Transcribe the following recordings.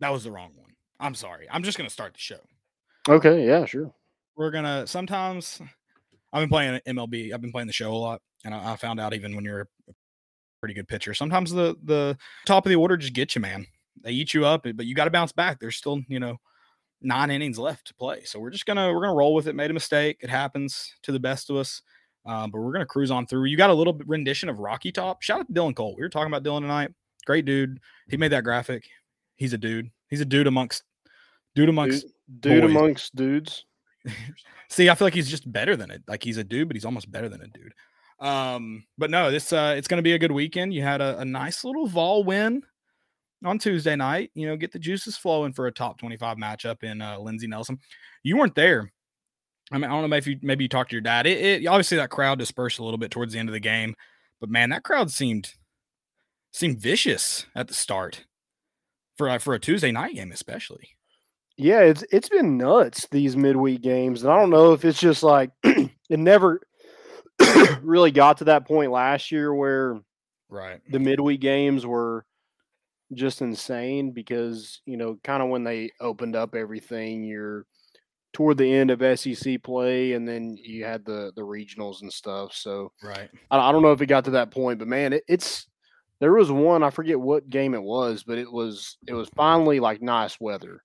That was the wrong one. I'm sorry. I'm just gonna start the show. Okay, yeah, sure. We're gonna sometimes. I've been playing MLB. I've been playing the show a lot, and I, I found out even when you're a pretty good pitcher, sometimes the the top of the order just gets you, man. They eat you up, but you got to bounce back. There's still, you know, nine innings left to play. So we're just gonna we're gonna roll with it. Made a mistake. It happens to the best of us. Um, but we're gonna cruise on through. You got a little rendition of Rocky Top. Shout out to Dylan Cole. We were talking about Dylan tonight. Great dude. He made that graphic. He's a dude. He's a dude amongst dude amongst dude, dude amongst dudes. See, I feel like he's just better than it. Like he's a dude, but he's almost better than a dude. Um, but no, this uh it's gonna be a good weekend. You had a, a nice little Vol win on Tuesday night. You know, get the juices flowing for a top 25 matchup in uh, Lindsey Nelson. You weren't there. I mean, I don't know if you maybe you talked to your dad. It, it obviously that crowd dispersed a little bit towards the end of the game, but man, that crowd seemed seemed vicious at the start for uh, for a Tuesday night game, especially. Yeah, it's it's been nuts these midweek games, and I don't know if it's just like it never really got to that point last year where right the midweek games were just insane because you know kind of when they opened up everything you're toward the end of SEC play and then you had the the regionals and stuff so right I, I don't know if it got to that point but man it, it's there was one I forget what game it was but it was it was finally like nice weather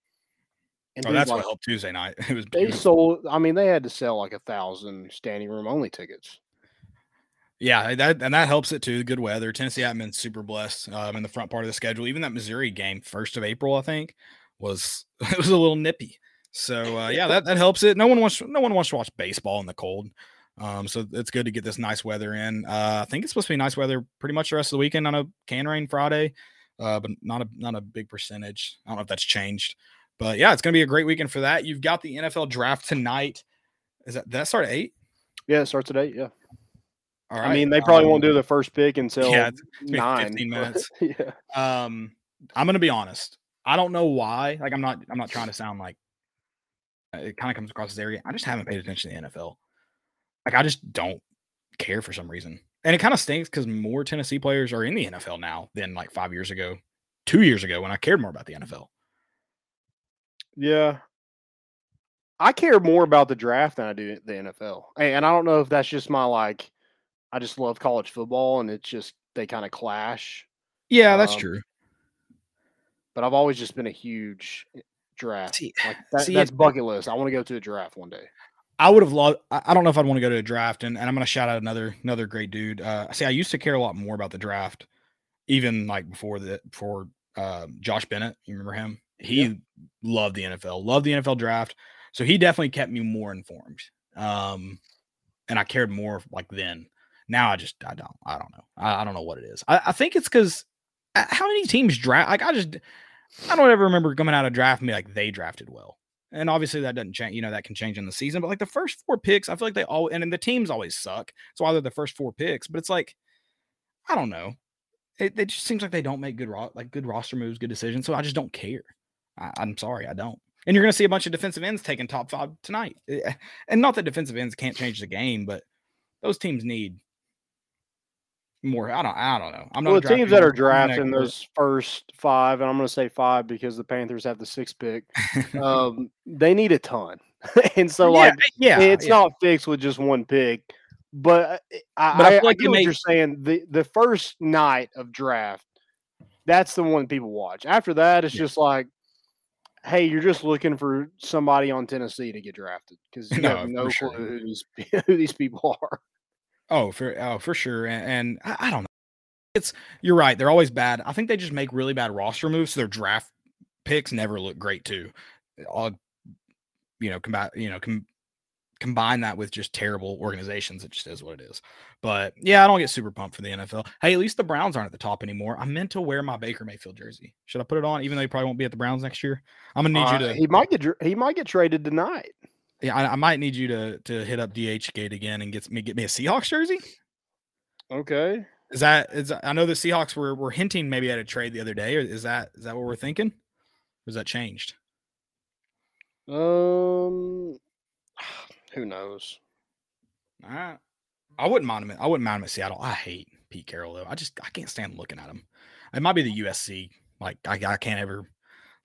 and oh, that's like, what helped Tuesday night it was beautiful. they sold I mean they had to sell like a thousand standing room only tickets yeah, that and that helps it too. Good weather. Tennessee had been super blessed um, in the front part of the schedule. Even that Missouri game, first of April, I think, was it was a little nippy. So uh, yeah, that, that helps it. No one wants no one wants to watch baseball in the cold. Um, so it's good to get this nice weather in. Uh, I think it's supposed to be nice weather pretty much the rest of the weekend. on a can rain Friday, uh, but not a not a big percentage. I don't know if that's changed, but yeah, it's gonna be a great weekend for that. You've got the NFL draft tonight. Is that that start at eight? Yeah, it starts at eight. Yeah. All right. I mean, they probably um, won't do the first pick until yeah, nine. 15 minutes. yeah. Um, I'm gonna be honest. I don't know why. Like, I'm not. I'm not trying to sound like it kind of comes across as area. I just haven't paid attention to the NFL. Like, I just don't care for some reason, and it kind of stinks because more Tennessee players are in the NFL now than like five years ago, two years ago when I cared more about the NFL. Yeah, I care more about the draft than I do the NFL, and I don't know if that's just my like I just love college football, and it's just they kind of clash. Yeah, that's um, true. But I've always just been a huge draft. See, like that, see, that's bucket list. I want to go to a draft one day. I would have loved. I don't know if I'd want to go to a draft, and, and I'm going to shout out another another great dude. Uh, see, I used to care a lot more about the draft, even like before the before uh, Josh Bennett. You remember him? He yeah. loved the NFL, loved the NFL draft. So he definitely kept me more informed. Um, and I cared more like then. Now I just I don't I don't know I, I don't know what it is. I, I think it's because uh, how many teams draft like I just I don't ever remember coming out of draft and be like they drafted well. And obviously that doesn't change, you know, that can change in the season. But like the first four picks, I feel like they all and the teams always suck. It's why they're the first four picks. But it's like, I don't know. It, it just seems like they don't make good ro- like good roster moves, good decisions. So I just don't care. I, I'm sorry, I don't. And you're going to see a bunch of defensive ends taking top five tonight. Eh, and not that defensive ends can't change the game, but those teams need more. I don't. I don't know. I'm not. Well, the teams that are drafting those first five, and I'm going to say five because the Panthers have the sixth pick. um, they need a ton, and so yeah, like, yeah, it's yeah. not fixed with just one pick. But eh, I, but I, I, like I get what make... you're saying. The the first night of draft, that's the one people watch. After that, it's yeah. just like, hey, you're just looking for somebody on Tennessee to get drafted because you no, have no clue sure. who these who these people are. Oh, for oh for sure, and, and I, I, don't know. It's you're right. They're always bad. I think they just make really bad roster moves. So their draft picks never look great too. All you know, combat you know, com- combine that with just terrible organizations. It just is what it is. But yeah, I don't get super pumped for the NFL. Hey, at least the Browns aren't at the top anymore. I meant to wear my Baker Mayfield jersey. Should I put it on, even though he probably won't be at the Browns next year? I'm gonna need uh, you to. He might get he might get traded tonight. Yeah, I, I, might need you to to hit up DH Gate again and get me get me a Seahawks jersey. Okay. Is that is I know the Seahawks were were hinting maybe at a trade the other day. Is that is that what we're thinking? Or is that changed? Um, who knows? I I wouldn't mind him. I wouldn't mind him at Seattle. I hate Pete Carroll though. I just I can't stand looking at him. It might be the USC. Like I, I can't ever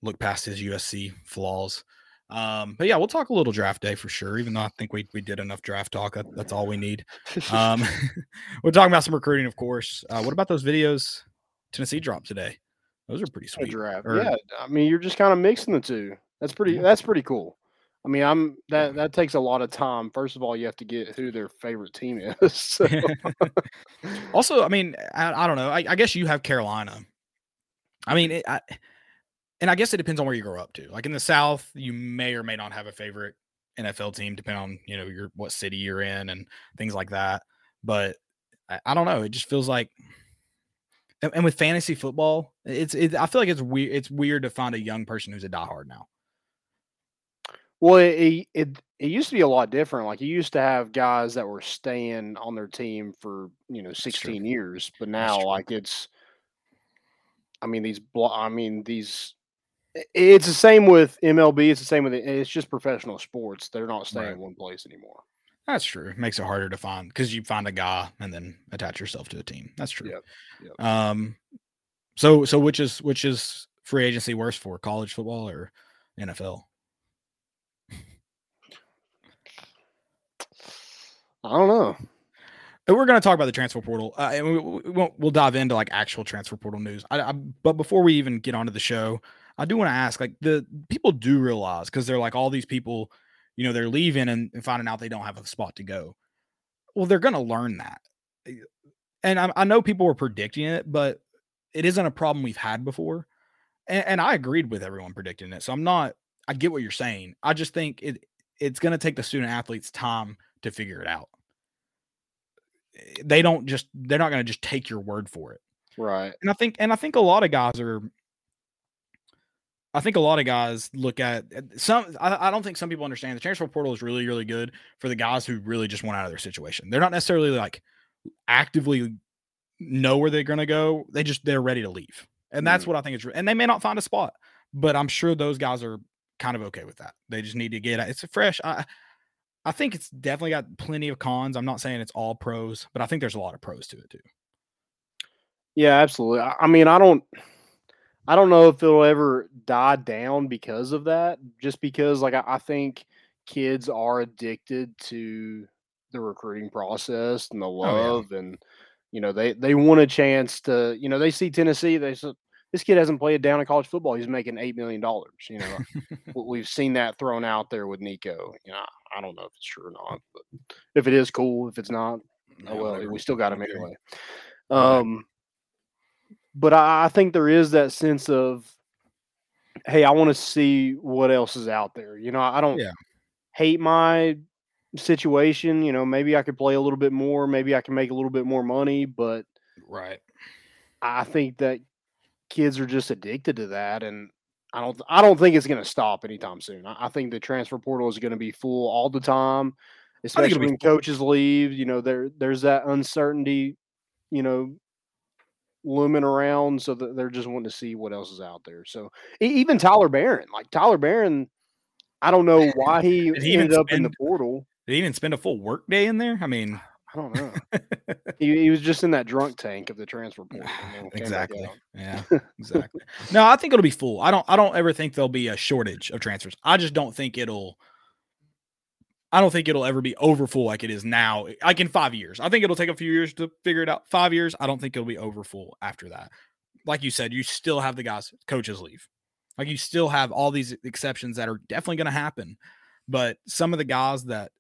look past his USC flaws. Um, but yeah, we'll talk a little draft day for sure. Even though I think we we did enough draft talk, that, that's all we need. Um, we're talking about some recruiting, of course. Uh, what about those videos Tennessee dropped today? Those are pretty sweet. Draft. Or, yeah, I mean, you're just kind of mixing the two. That's pretty. Yeah. That's pretty cool. I mean, I'm that that takes a lot of time. First of all, you have to get who their favorite team is. So. also, I mean, I, I don't know. I, I, guess you have Carolina. I mean, it, I, and I guess it depends on where you grow up to. Like in the South, you may or may not have a favorite NFL team, depending on you know your what city you're in and things like that. But I, I don't know. It just feels like, and, and with fantasy football, it's it, I feel like it's weird. It's weird to find a young person who's a diehard now. Well, it, it it used to be a lot different. Like you used to have guys that were staying on their team for you know 16 years, but now like it's, I mean these, I mean these it's the same with MLB. It's the same with. It's just professional sports. They're not staying right. in one place anymore. That's true. It makes it harder to find because you find a guy and then attach yourself to a team. That's true. Yep. Yep. Um, so so which is which is free agency worse for college football or NFL? I don't know. we're going to talk about the transfer portal, uh, and we, we, won't. We'll dive into like actual transfer portal news. I, I, but before we even get onto the show, I do want to ask like the people do realize because they're like all these people, you know, they're leaving and, and, finding out they don't have a spot to go. Well, they're going to learn that. Eh, and I, I, know people were predicting it, but it isn't a problem we've had before. And, and I agreed with everyone predicting it. So I'm not, I get what you're saying. I just think it it's going to take the student athletes time to figure it out. Eh, they don't just, they're not going to just take your word for it. Right. And I think, and I think a lot of guys are I think a lot of guys look at some. I, I, don't think some people understand the transfer portal is really, really good for the guys who really just want out of their situation. They're not necessarily like actively know where they're going to go. They just they're ready to leave, and that's mm. what I think is. And they may not find a spot, but I'm sure those guys are kind of okay with that. They just need to get it's a fresh. I I think it's definitely got plenty of cons. I'm not saying it's all pros, but I think there's a lot of pros to it too. Yeah, absolutely. I mean, I don't. I don't know if it'll ever die down because of that. Just because, like, I, I think kids are addicted to the recruiting process and the love, oh, yeah. and you know, they they want a chance to. You know, they see Tennessee. They said this kid hasn't played down in college football. He's making eight million dollars. You know, we've seen that thrown out there with Nico. You know, I don't know if it's true or not, but if it is, cool. If it's not, oh well, we still got him anyway. Um, but I, I think there is that sense of, hey, I want to see what else is out there. You know, I don't yeah. hate my situation. You know, maybe I could play a little bit more. Maybe I can make a little bit more money. But right, I think that kids are just addicted to that, and I don't. I don't think it's going to stop anytime soon. I, I, think the transfer portal is going to be full all the time, especially when coaches leave. You know, there there's that uncertainty. You know, looming around, so that they're just wanting to see what else is out there. So even Tyler Baron, like Tyler Baron, I don't know why he, he ended up spend, in the portal. Did he even spend a full work day in there? I mean, I don't know. he, he was just in that drunk tank of the transfer portal. exactly. Yeah. Exactly. no, I think it'll be full. I don't. I don't ever think there'll be a shortage of transfers. I just don't think it'll I don't think it'll ever be over full like it is now. Like in five years, I think it'll take a few years to figure it out. Five years, I don't think it'll be over full after that. Like you said, you still have the guys, coaches leave. Like you still have all these exceptions that are definitely going to happen. But some of the guys that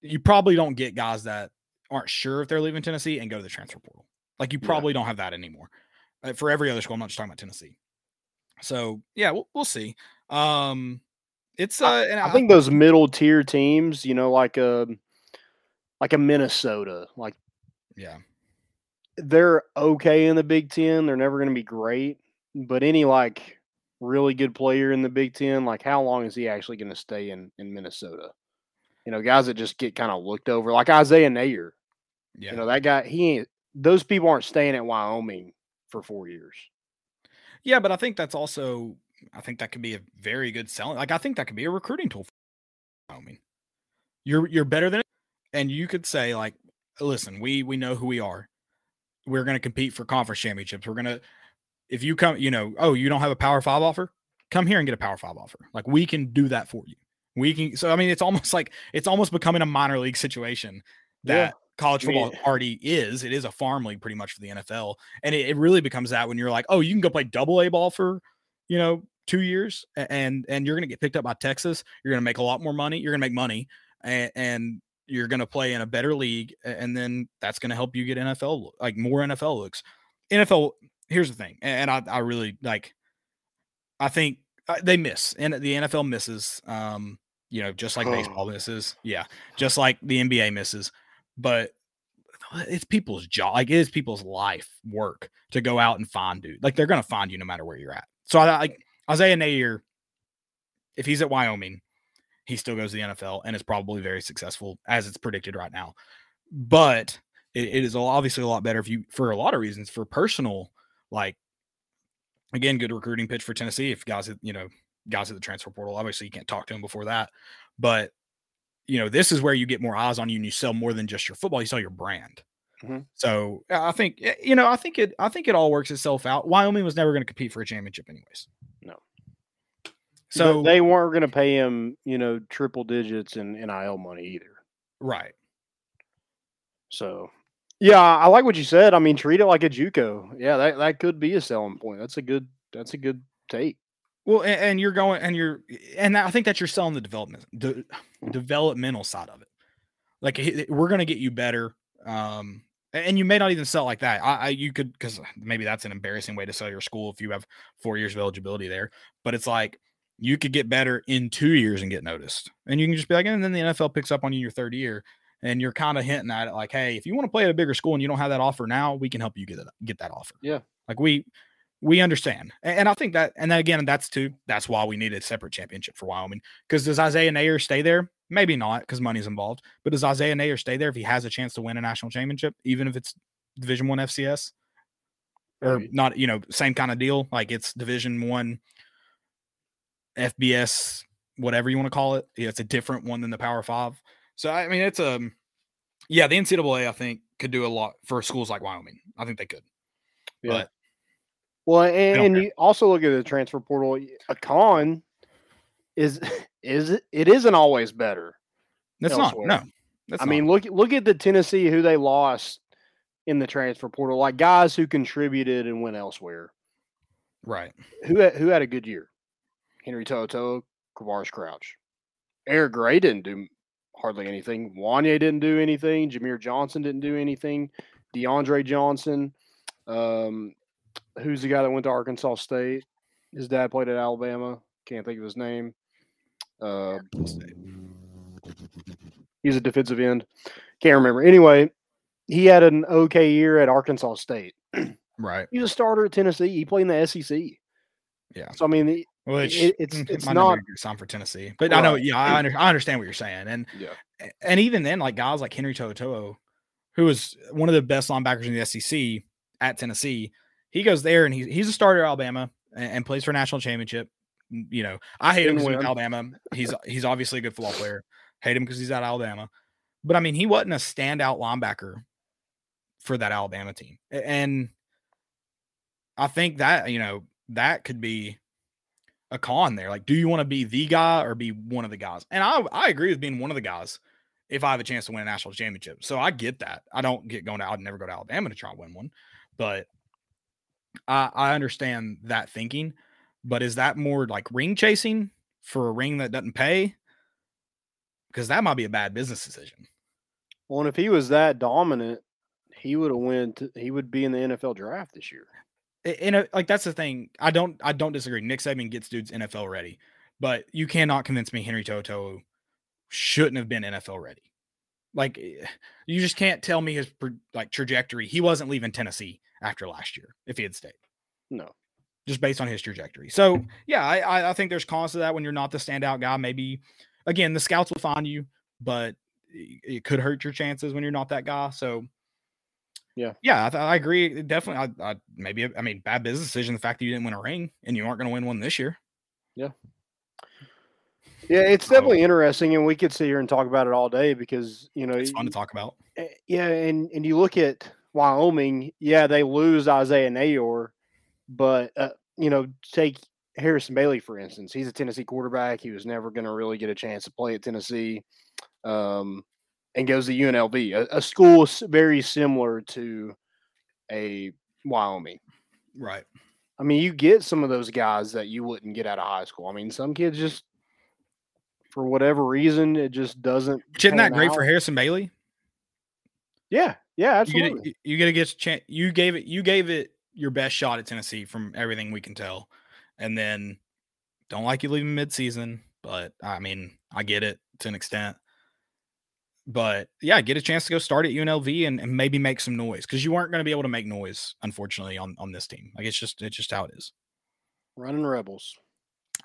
you probably don't get guys that aren't sure if they're leaving Tennessee and go to the transfer portal. Like you probably yeah. don't have that anymore. Uh, for every other school, I'm not just talking about Tennessee. So yeah, we'll, we'll see. Um, it's uh, I, I, think those middle tier teams, you know, like a um, like a Minnesota, like yeah, they're okay in the Big Ten. They're never going to be great, but any like really good player in the Big Ten, like how long is he actually going to stay in in Minnesota? You know, guys that just get kind of looked over, like Isaiah Neyor. Yeah. You know, that guy, he ain't, those people aren't staying at Wyoming for four years. Yeah, but I think that's also I think that could be a very good selling. Like I think that could be a recruiting tool. I mean, you're you're better than it, and you could say like, listen, we we know who we are. We're going to compete for conference championships. We're going to if you come, you know, oh, you don't have a Power Five offer, come here and get a Power Five offer. Like we can do that for you. We can. So I mean, it's almost like it's almost becoming a minor league situation that yeah. college football mean, already is. It is a farm league pretty much for the NFL, and it, it really becomes that when you're like, oh, you can go play Double A ball for, you know, two years, and and you're gonna get picked up by Texas. You're gonna make a lot more money. You're gonna make money, and, and you're going to play in a better league and then that's going to help you get NFL like more NFL looks. NFL here's the thing and I I really like I think uh, they miss and the NFL misses um you know just like oh. baseball misses. Yeah. Just like the NBA misses. But it's people's job like it is people's life work to go out and find dude. Like they're going to find you no matter where you're at. So I like Isaiah Neyor if he's at Wyoming he still goes to the NFL and is probably very successful as it's predicted right now. But it, it is obviously a lot better if you, for a lot of reasons, for personal, like, again, good recruiting pitch for Tennessee. If guys, you know, guys at the transfer portal, obviously you can't talk to them before that. But, you know, this is where you get more eyes on you and you sell more than just your football, you sell your brand. Mm-hmm. So I think, eh, you know, I think it, I think it all works itself out. Wyoming was never going to compete for a championship, anyways. So but they weren't going to pay him, you know, triple digits in NIL money either. Right. So, yeah, I like what you said. I mean, treat it like a JUCO. Yeah, that, that could be a selling point. That's a good. That's a good take. Well, and, and you're going, and you're, and I think that you're selling the development, the developmental side of it. Like we're going to get you better. Um, and you may not even sell like that. I, I you could because maybe that's an embarrassing way to sell your school if you have four years of eligibility there. But it's like you could get better in two years and get noticed. And you can just be like, and then the NFL picks up on you your third year. And you're kind of hinting at it like, hey, if you want to play at a bigger school and you don't have that offer now, we can help you get it, get that offer. Yeah. Like we we understand. And I think that, and then again, that's too, that's why we need a separate championship for Wyoming. Because does Isaiah Neyor stay there? Maybe not, because money's involved. But does Isaiah Neyor stay there if he has a chance to win a national championship, even if it's Division One FCS? Or not, you know, same kind of deal. Like it's Division One FBS, whatever you want to call it. Yeah, it's a different one than the Power Five. So I mean, it's a um, yeah. The NCAA I think could do a lot for schools like Wyoming. I think they could. Yeah. But well, and, and you also look at the transfer portal. A con is is it isn't always better. That's elsewhere. not no. That's I not. mean, look look at the Tennessee who they lost in the transfer portal, like guys who contributed and went elsewhere. Right. Who had, who had a good year? Henry To'oTo'o, Quavaris Crouch. Eric Gray didn't do hardly anything. Wanya didn't do anything. Jameer Johnson didn't do anything. DeAndre Johnson, um, who's the guy that went to Arkansas State? His dad played at Alabama. Can't think of his name. Uh, he's a defensive end. Can't remember. Anyway, he had an okay year at Arkansas State. right. He's a starter at Tennessee. He played in the SEC. Yeah. So I mean, which it, it's it's not a sign for Tennessee. But right. I know, yeah, I, under, I understand what you're saying, and yeah. and even then, like guys like Henry To'oTo'o, who was one of the best linebackers in the SEC at Tennessee, he goes there and he's he's a starter at Alabama and, and plays for national championship. You know, I hate him because Alabama. He's he's obviously a good football player. Hate him because he's at Alabama, but I mean, he wasn't a standout linebacker for that Alabama team, and I think that you know that could be a con there. Like, do you want to be the guy or be one of the guys? And I I agree with being one of the guys if I have a chance to win a national championship. So I get that. I don't get going to I'd never go to Alabama to try and win one. But I I understand that thinking. But is that more like ring chasing for a ring that doesn't pay? Because that might be a bad business decision. Well, and if he was that dominant, he would have went. He would be in the NFL draft this year in a like that's the thing. I don't I don't disagree. Nick Saban gets dudes NFL ready, but you cannot convince me Henry To'oTo'o shouldn't have been NFL ready. Like eh, you just can't tell me his like trajectory. He wasn't leaving Tennessee after last year if he had stayed. No, just based on his trajectory. So yeah, I I think there's cause to that when you're not the standout guy. Maybe again the scouts will find you, but it could hurt your chances when you're not that guy. So yeah, yeah, I, I agree. Definitely, I, I maybe I mean bad business decision. The fact that you didn't win a ring and you aren't going to win one this year. Yeah, yeah, it's definitely interesting, and we could sit here and talk about it all day because you know it's fun to talk about. Eh, yeah, and and you look at Wyoming. Yeah, they lose Isaiah Neyor, but uh, you know take Harrison Bailey, for instance, he's a Tennessee quarterback. He was never going to really get a chance to play at Tennessee, um, and goes to UNLV, a, a school very similar to a Wyoming. Right. I mean, you get some of those guys that you wouldn't get out of high school. I mean, some kids just, for whatever reason, it just doesn't. Which isn't that great out. for Harrison Bailey? Yeah, yeah, absolutely. You get, a get chance. You gave it. You gave it your best shot at Tennessee from everything we can tell, and then don't like you leaving midseason. But I mean, I get it to an extent. But yeah, get a chance to go start at UNLV and, and maybe make some noise because you aren't going to be able to make noise, unfortunately, on on this team. Like it's just it's just how it is. Running Rebels.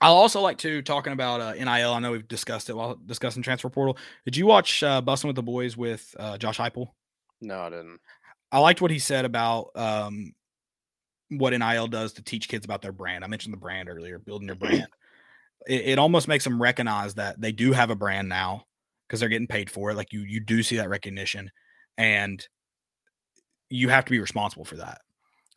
I'll also like to talking about uh, NIL. I know we've discussed it while discussing transfer portal. Did you watch uh, Bussin' with the Boys with uh, Josh Heupel? No, I didn't. I liked what he said about um, what NIL does to teach kids about their brand. I mentioned the brand earlier, building your brand. it, it almost makes them recognize that they do have a brand now because they're getting paid for it. Like you, you do see that recognition, and you have to be responsible for that.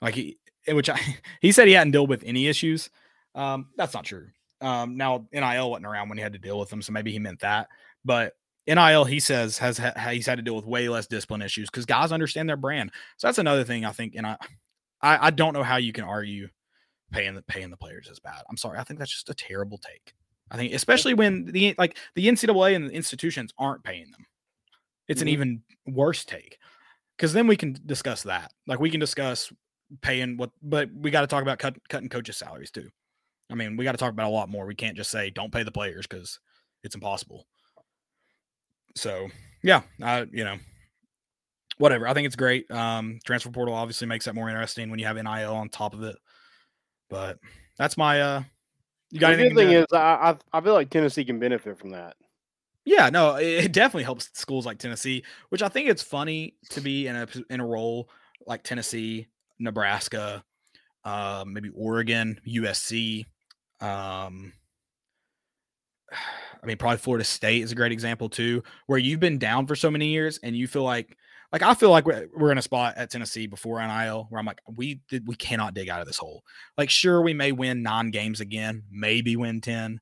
Like he, which I, he said he hadn't dealt with any issues. Um, that's not true. Um, now NIL wasn't around when he had to deal with them, so maybe he meant that. But NIL, he says, has he's had to deal with way less discipline issues because guys understand their brand. So that's another thing I think. And I, I, I don't know how you can argue paying the paying the players is bad. I'm sorry. I think that's just a terrible take. I think, especially when the like the NCAA and the institutions aren't paying them, it's mm-hmm. an even worse take. Because then we can discuss that. Like we can discuss paying what, but we got to talk about cut, cutting coaches' salaries too. I mean, we got to talk about a lot more. We can't just say don't pay the players because it's impossible. So yeah, I you know, whatever. I think it's great. Um, transfer portal obviously makes that more interesting when you have NIL on top of it. But that's my uh. You got the thing is, I I feel like Tennessee can benefit from that. Yeah, no, it definitely helps schools like Tennessee, which I think it's funny to be in a in a role like Tennessee, Nebraska, uh, maybe Oregon, USC, um, I mean, probably Florida State is a great example too, where you've been down for so many years and you feel like, like I feel like we're, in a spot at Tennessee before NIL where I'm like, we we cannot dig out of this hole. Like, sure, we may win nine games again, maybe win ten,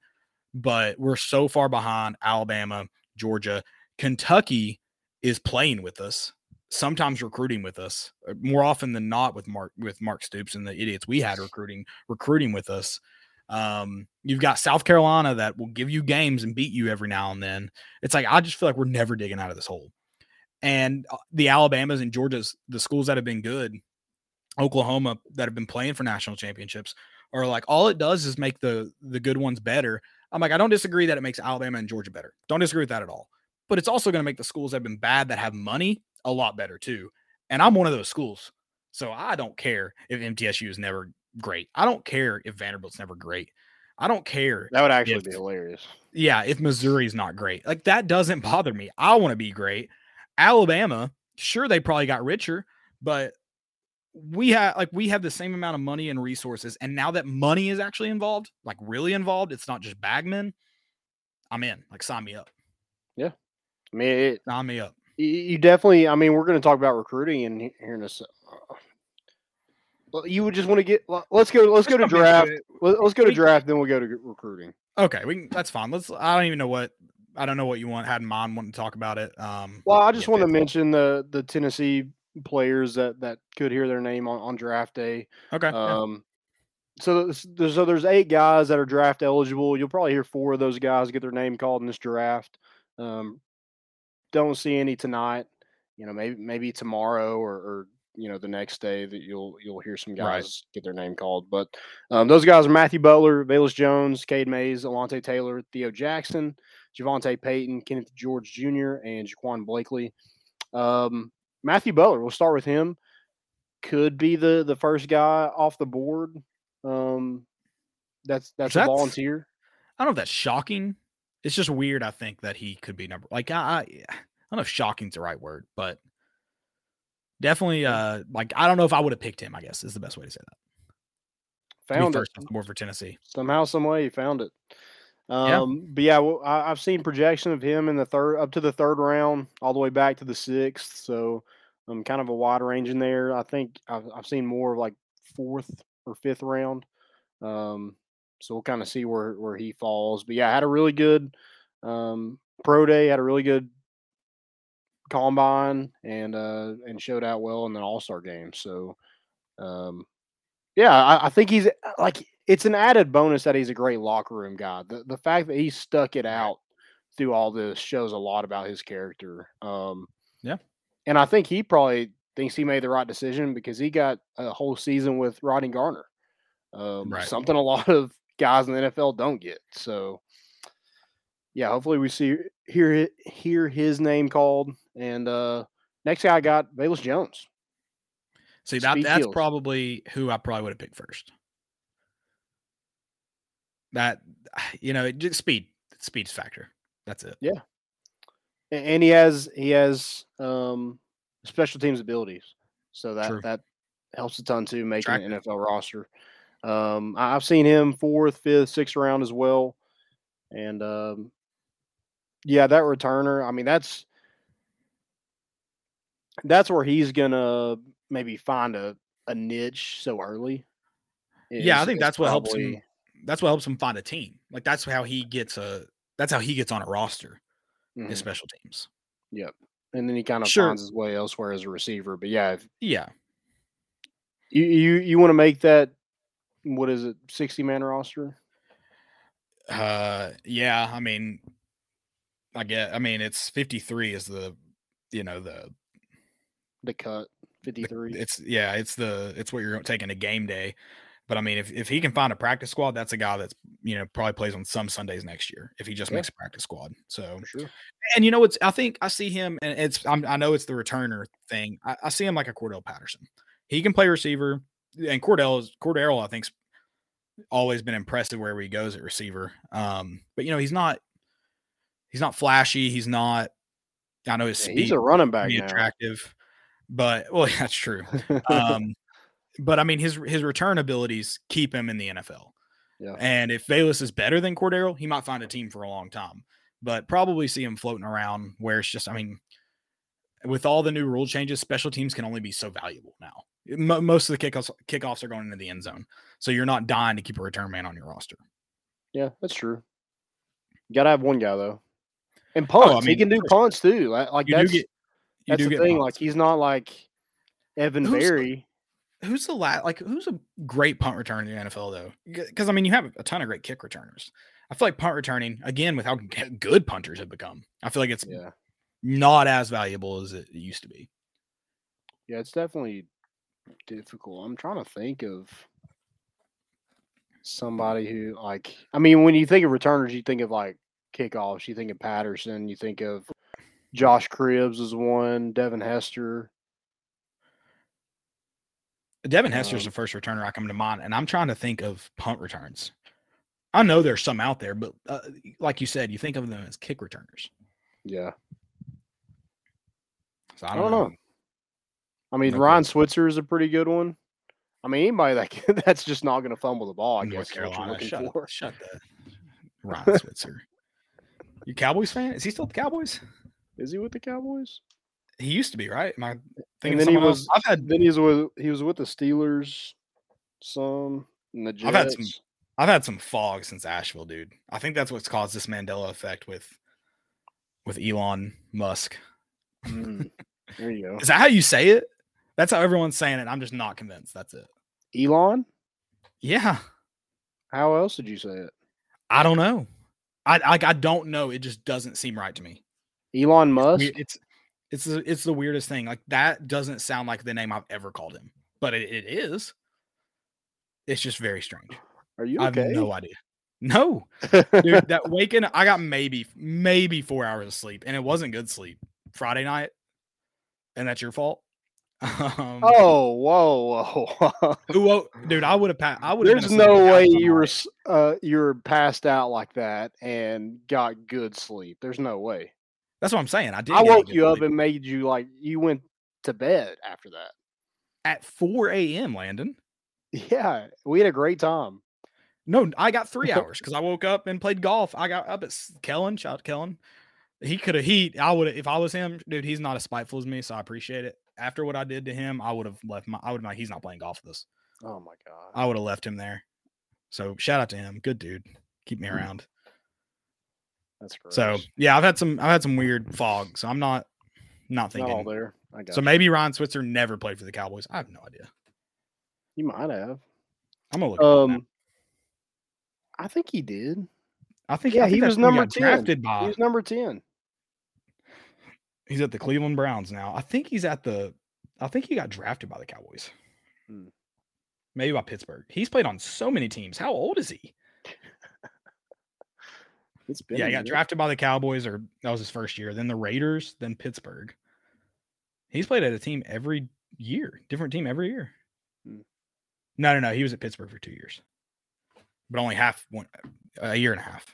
but we're so far behind Alabama, Georgia, Kentucky is playing with us, sometimes recruiting with us, uh, more often than not with Mark with Mark Stoops and the idiots we had recruiting recruiting with us. Um, you've got South Carolina that will give you games and beat you every now and then. It's like I just feel like we're never digging out of this hole. And uh, the Alabamas and Georgias, the schools that have been good, Oklahoma that have been playing for national championships, are like all it does is make the the good ones better. I'm like I don't disagree that it makes Alabama and Georgia better. Don't disagree with that at all. But it's also going to make the schools that have been bad that have money a lot better too. And I'm one of those schools. So I don't care if MTSU is never great. I don't care if Vanderbilt's never great. I don't care. That would actually if, be hilarious. Yeah, if Missouri's not great. Like that doesn't bother me. I want to be great. Alabama, sure they probably got richer, but we have like we have the same amount of money and resources and now that money is actually involved, like really involved, it's not just bagmen. I'm in. Like sign me up. Yeah. I mean, it, sign me up. You definitely. I mean, we're going to talk about recruiting in here in a uh, you would just want to get. Let's go. Let's go to draft. Let's go to draft. Then we'll go to recruiting. Okay, we can, that's fine. Let's. I don't even know what. I don't know what you want had in mind wanting to talk about it. Um, well, I just want to mention the the Tennessee players that that could hear their name on, on draft day. Okay. Um, yeah. so there's so there's eight guys that are draft eligible. You'll probably hear four of those guys get their name called in this draft. Um, don't see any tonight. You know, maybe maybe tomorrow or, or you know the next day that you'll you'll hear some guys right. get their name called. But um, those guys are Matthew Butler, Velus Jones, Cade Mays, Alontae Taylor, Theo Jackson, Javonta Payton, Kenneth George Jr., and Jaquan Blakely. Um, Matthew Butler, we'll start with him. Could be the the first guy off the board. Um, that's that's, that's a volunteer. I don't know if that's shocking. It's just weird. I think that he could be number like I I, I don't know if shocking's the right word, but definitely uh like I don't know if I would have picked him, I guess is the best way to say that. Found first it. more for Tennessee. Somehow, some way he found it. Um, yeah. but yeah, well, I, have seen projection of him in the third up to the third round, all the way back to the sixth. So um kind of a wide range in there. I think I've, I've seen more of like fourth or fifth round. Um so we'll kind of see where where he falls. But yeah, had a really good um, pro day. Had a really good combine and uh and showed out well in the All Star game. So um, yeah, I, I, think he's like it's an added bonus that he's a great locker room guy. The the fact that he stuck it out through all this shows a lot about his character. Um, yeah, and I think he probably thinks he made the right decision because he got a whole season with Rodney Garner. Um, right. Something a lot of guys in the NFL don't get. So, yeah, hopefully we see hear hear his name called. And uh, next guy I got Velus Jones. See that Speed that's probably who I probably would have picked first. That you know, just speed, speed's factor. That's it. Yeah, and he has he has um special teams abilities, so that True. that helps a ton too, making an NFL roster. Um, I've seen him fourth, fifth, sixth round as well, and um, yeah, that returner. I mean, that's that's where he's gonna maybe find a, a niche so early. yeah, I think that's what helps him. That's what helps him find a team. Like that's how he gets a. That's how he gets on a roster mm-hmm. in special teams. Yep, and then he kind of sure. finds his way elsewhere as a receiver. But yeah, if, yeah, you you you want to make that what is it, 60 man roster? Uh, yeah. I mean, I get, I mean, it's 53 is the, you know, the, the cut 53. It's, yeah, it's the, it's what you're taking a game day. But I mean, if, if he can find a practice squad, that's a guy that's, you know, probably plays on some Sundays next year if he just yeah. makes a practice squad. So, sure. and you know, it's, I think I see him and it's, I'm, i know it's the returner thing. I, I see him like a Cordarrelle Patterson. He can play receiver and Cordarrelle is Cordarrelle, I think's always been impressive wherever he goes at receiver. Um, but you know, he's not he's not flashy. He's not. I know his yeah, He's a running back. Attractive, but well, that's true. Um, but I mean, his his return abilities keep him in the NFL. Yeah. And if Velus is better than Cordarrelle, he might find a team for a long time. But probably see him floating around where it's just. I mean, with all the new rule changes, special teams can only be so valuable now most of the kickoffs kickoffs are going into the end zone, so you're not dying to keep a return man on your roster. Yeah, that's true. You gotta have one guy though, and punts. Oh, I mean, he can do punts too. Like, like that's get, that's the thing. Punts. Like he's not like Evan who's Berry. Who's the last? Like who's a great punt returner in the NFL though? Because I mean, you have a ton of great kick returners. I feel like punt returning again with how good punters have become. I feel like it's yeah. not as valuable as it used to be. Yeah, it's definitely difficult. I'm trying to think of somebody who like I mean when you think of returners you think of like kickoffs, you think of Patterson, you think of Josh Cribbs is one, Devin Hester. Devin Hester is um, the first returner I come to mind, and I'm trying to think of punt returns. I know there's some out there, but uh, like you said, you think of them as kick returners. Yeah. So I don't, I don't know. know. I mean, okay. Ryan Switzer is a pretty good one. I mean, anybody that that's just not going to fumble the ball, I North guess. Carolina, shut, for. shut the Ryan Switzer. you Cowboys fan? Is he still the Cowboys? Is he with the Cowboys? He used to be, right? Am I thinking and then he was. Else? I've had. Then he was with he was with the Steelers. Some and the Jets. I've had some. I've had some fog since Asheville, dude. I think that's what's caused this Mandela effect with with Elon Musk. Mm, there you go. Is that how you say it? That's how everyone's saying it. I'm just not convinced. That's it. Elon? Yeah. How else did you say it? I don't know. I like I don't know. It just doesn't seem right to me. Elon Musk. It's it's it's, it's the weirdest thing. Like that doesn't sound like the name I've ever called him, but it, it is. It's just very strange. Are you okay? I have no idea. No, dude, that waking I got maybe maybe four hours of sleep, and it wasn't good sleep. Friday night, and that's your fault. Um, oh, whoa, whoa, whoa, dude! I would have passed. I would. There's no way you were uh you were passed out like that and got good sleep. There's no way. That's what I'm saying. I did. I woke you up and made you like you went to bed after that at 4 a.m. Landon. Yeah, we had a great time. No, I got three hours because I woke up and played golf. I got up at Kellen. Shout out Kellen. He could have. He. I would. Have, if I was him, dude. He's not as spiteful as me, so I appreciate it after what I did to him, I would have left my. I would have like he's not playing golf with us. Oh my god! I would have left him there. So shout out to him. Good dude. Keep me mm. around. That's great. So yeah, I've had some I've had some weird fog. So I'm not not thinking not there. so you. maybe Ryan Switzer never played for the Cowboys. I have no idea. He might have. I'm gonna look. Um, I think he did. I think yeah, I think he was number ten. Drafted by. He was number ten. He's at the Cleveland Browns now. I think he's at the. I think he got drafted by the Cowboys. Hmm. Maybe by Pittsburgh. He's played on so many teams. How old is he? It's been yeah, he got drafted by the Cowboys, or that was his first year. Then the Raiders, then Pittsburgh. He's played at a team every year, different team every year. Hmm. No, no, no. He was at Pittsburgh for two years, but only half one, a year and a half.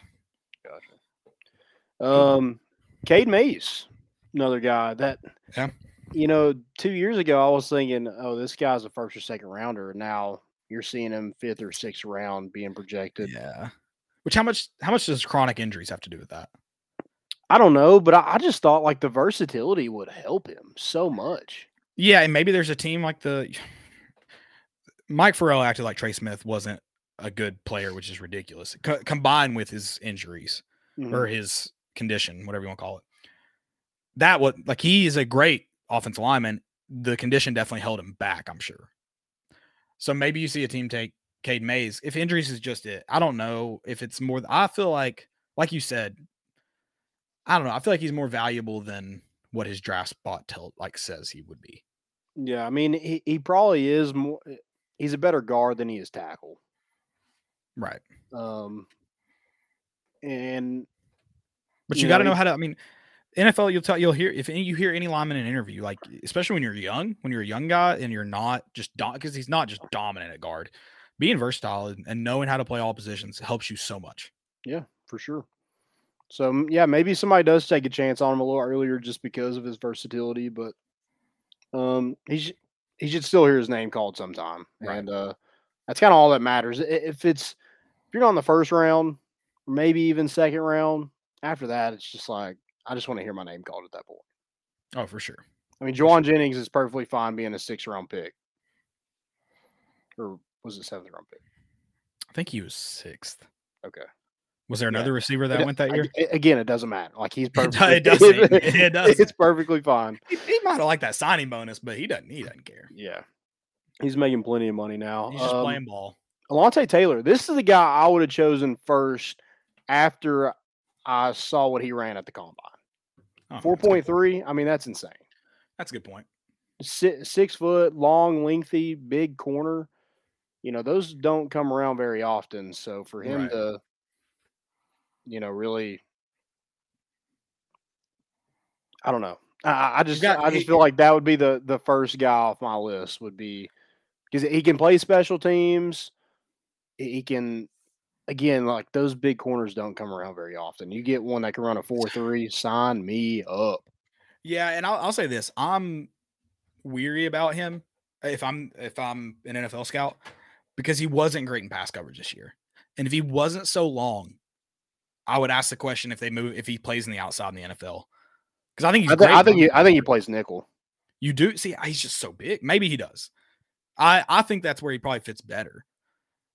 Gotcha. Um, Cade Mays, another guy that, yeah. you know, two years ago I was thinking, oh, this guy's a first or second rounder. Now you're seeing him fifth or sixth round being projected. Yeah. Which how much how much does chronic injuries have to do with that? I don't know, but I, I just thought like the versatility would help him so much. Yeah, and maybe there's a team like the Mike Farrell acted like Trey Smith wasn't a good player, which is ridiculous. Co- combined with his injuries mm-hmm. or his condition, whatever you want to call it. That what like he is a great offensive lineman. The condition definitely held him back, I'm sure. So maybe you see a team take Cade Mays. If injuries is just it, I don't know if it's more. I feel like, like you said, I don't know. I feel like he's more valuable than what his draft spot tell like says he would be. Yeah, I mean, he, he probably is more. Eh, he's a better guard than he is tackle. Right. Um. And. But you, you got to know how to. I mean, NFL, you'll tell you'll hear if you hear any lineman in an interview, like especially when you're young, when you're a young guy and you're not just because he's not just dominant at guard being versatile and knowing how to play all positions helps you so much. Yeah, for sure. So yeah, maybe somebody does take a chance on him a little earlier just because of his versatility, but um, he sh- he should still hear his name called sometime, right. and uh, that's kind of all that matters. If it's if you're not in the first round, maybe even second round, after that, it's just like I just want to hear my name called at that point. Oh, for sure. I mean, Jauan sure. Jennings is perfectly fine being a six round pick, or was it seventh round pick? I think he was sixth. Okay. Was there another yeah. receiver that it, went that year? I, again, it doesn't matter. Like he's perfectly, it doesn't. it does. It's perfectly fine. He, he might have liked that signing bonus, but he doesn't. He doesn't care. Yeah, he's making plenty of money now. He's just um, playing ball. Alontae Taylor. This is the guy I would have chosen first after I saw what he ran at the combine. Oh, Four point three. I mean, that's insane. That's a good point. Six, six foot, long, lengthy, big corner you know, those don't come around very often. So for him right. to, you know, really, I don't know. I, I just, got, I just he, feel like that would be the the first guy off my list. Would be because he can play special teams. He can, again, like those big corners don't come around very often. You get one that can run a four three. Sign me up. Yeah, and I'll, I'll say this: I'm weary about him. If I'm if I'm an NFL scout, because he wasn't great in pass coverage this year. And if he wasn't so long, I would ask the question if they move if he plays in the outside in the NFL. Because I think he's I, th- I think he, I think he plays nickel. You do see he's just so big. Maybe he does. I I think that's where he probably fits better.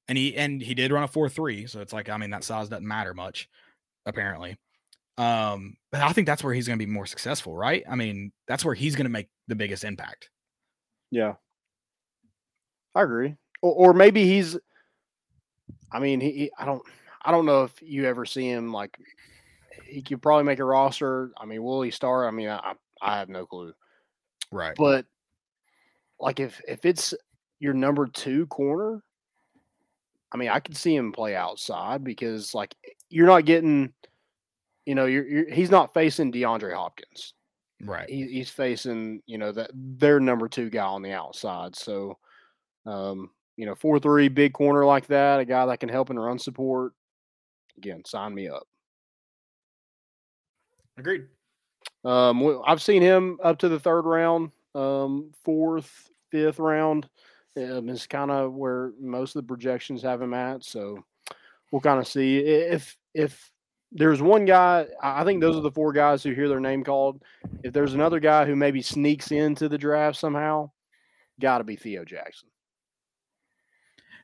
And he and he did run a 4-3, so it's like I mean that size doesn't matter much apparently. Um but I think that's where he's going to be more successful, right? I mean, that's where he's going to make the biggest impact. Yeah. I agree or, or maybe he's. I mean, he, he, I don't. I don't know if you ever see him like. He could probably make a roster. I mean, will he start? I mean, I I have no clue. Right. But like if if it's your number two corner, I mean, I could see him play outside because like you're not getting, you know, you're, you're he's not facing DeAndre Hopkins. Right. He, he's facing, you know, that their number two guy on the outside. So, um, you know, four three big corner like that, a guy that can help in run support. Again, sign me up. Agreed. Um, I've seen him up to the third round, um, fourth, fifth round. Um, is kind of where most of the projections have him at. So we'll kind of see if if there's one guy. I think those are the four guys who hear their name called. If there's another guy who maybe sneaks into the draft somehow, got to be Theo Jackson.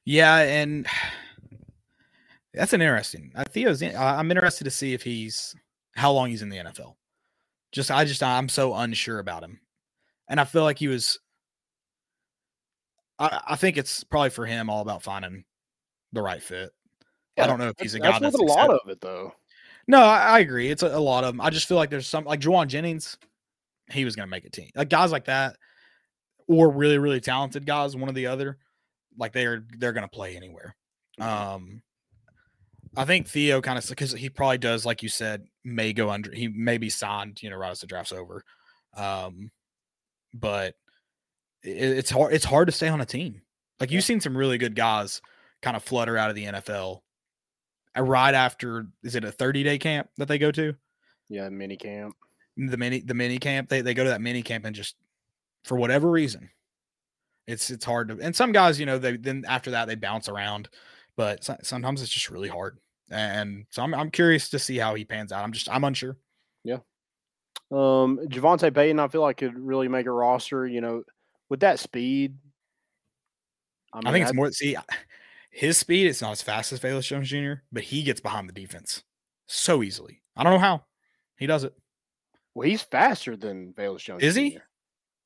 Yeah, and That's an interesting. Uh, Theo's. In, I'm interested to see if he's how long he's in the NFL. Just I just I'm so unsure about him, and I feel like he was. I, I think it's probably for him all about finding the right fit. Yeah, I don't know if he's a guy that's, that's a lot of it though. No, I, I agree. It's a, a, lot of them. I just feel like there's some like Jauan Jennings. He was going to make a team. Like guys like that, or really really talented guys, one or the other. Like they're they're going to play anywhere. Mm-hmm. Um, I think Theo kind of because he probably does, like you said, may go under. He may be signed, you know, right as the draft's over. Um, but it, it's hard. It's hard to stay on a team. Like you've seen some really good guys kind of flutter out of the NFL uh, right after. Is it a thirty day camp that they go to? Yeah, mini camp. The mini the mini camp. They they go to that mini camp and just for whatever reason, it's it's hard to. And some guys, you know, they then after that they bounce around, but sometimes it's just really hard. And so I'm I'm curious to see how he pans out. I'm just I'm unsure. Yeah. Um JaVonta Payton, I feel like could really make a roster, you know, with that speed. I, mean, I think it's I'd, more see his speed, it's not as fast as Velus Jones Jr., but he gets behind the defense so easily. I don't know how. He does it. Well, he's faster than Velus Jones. Is Jr. he?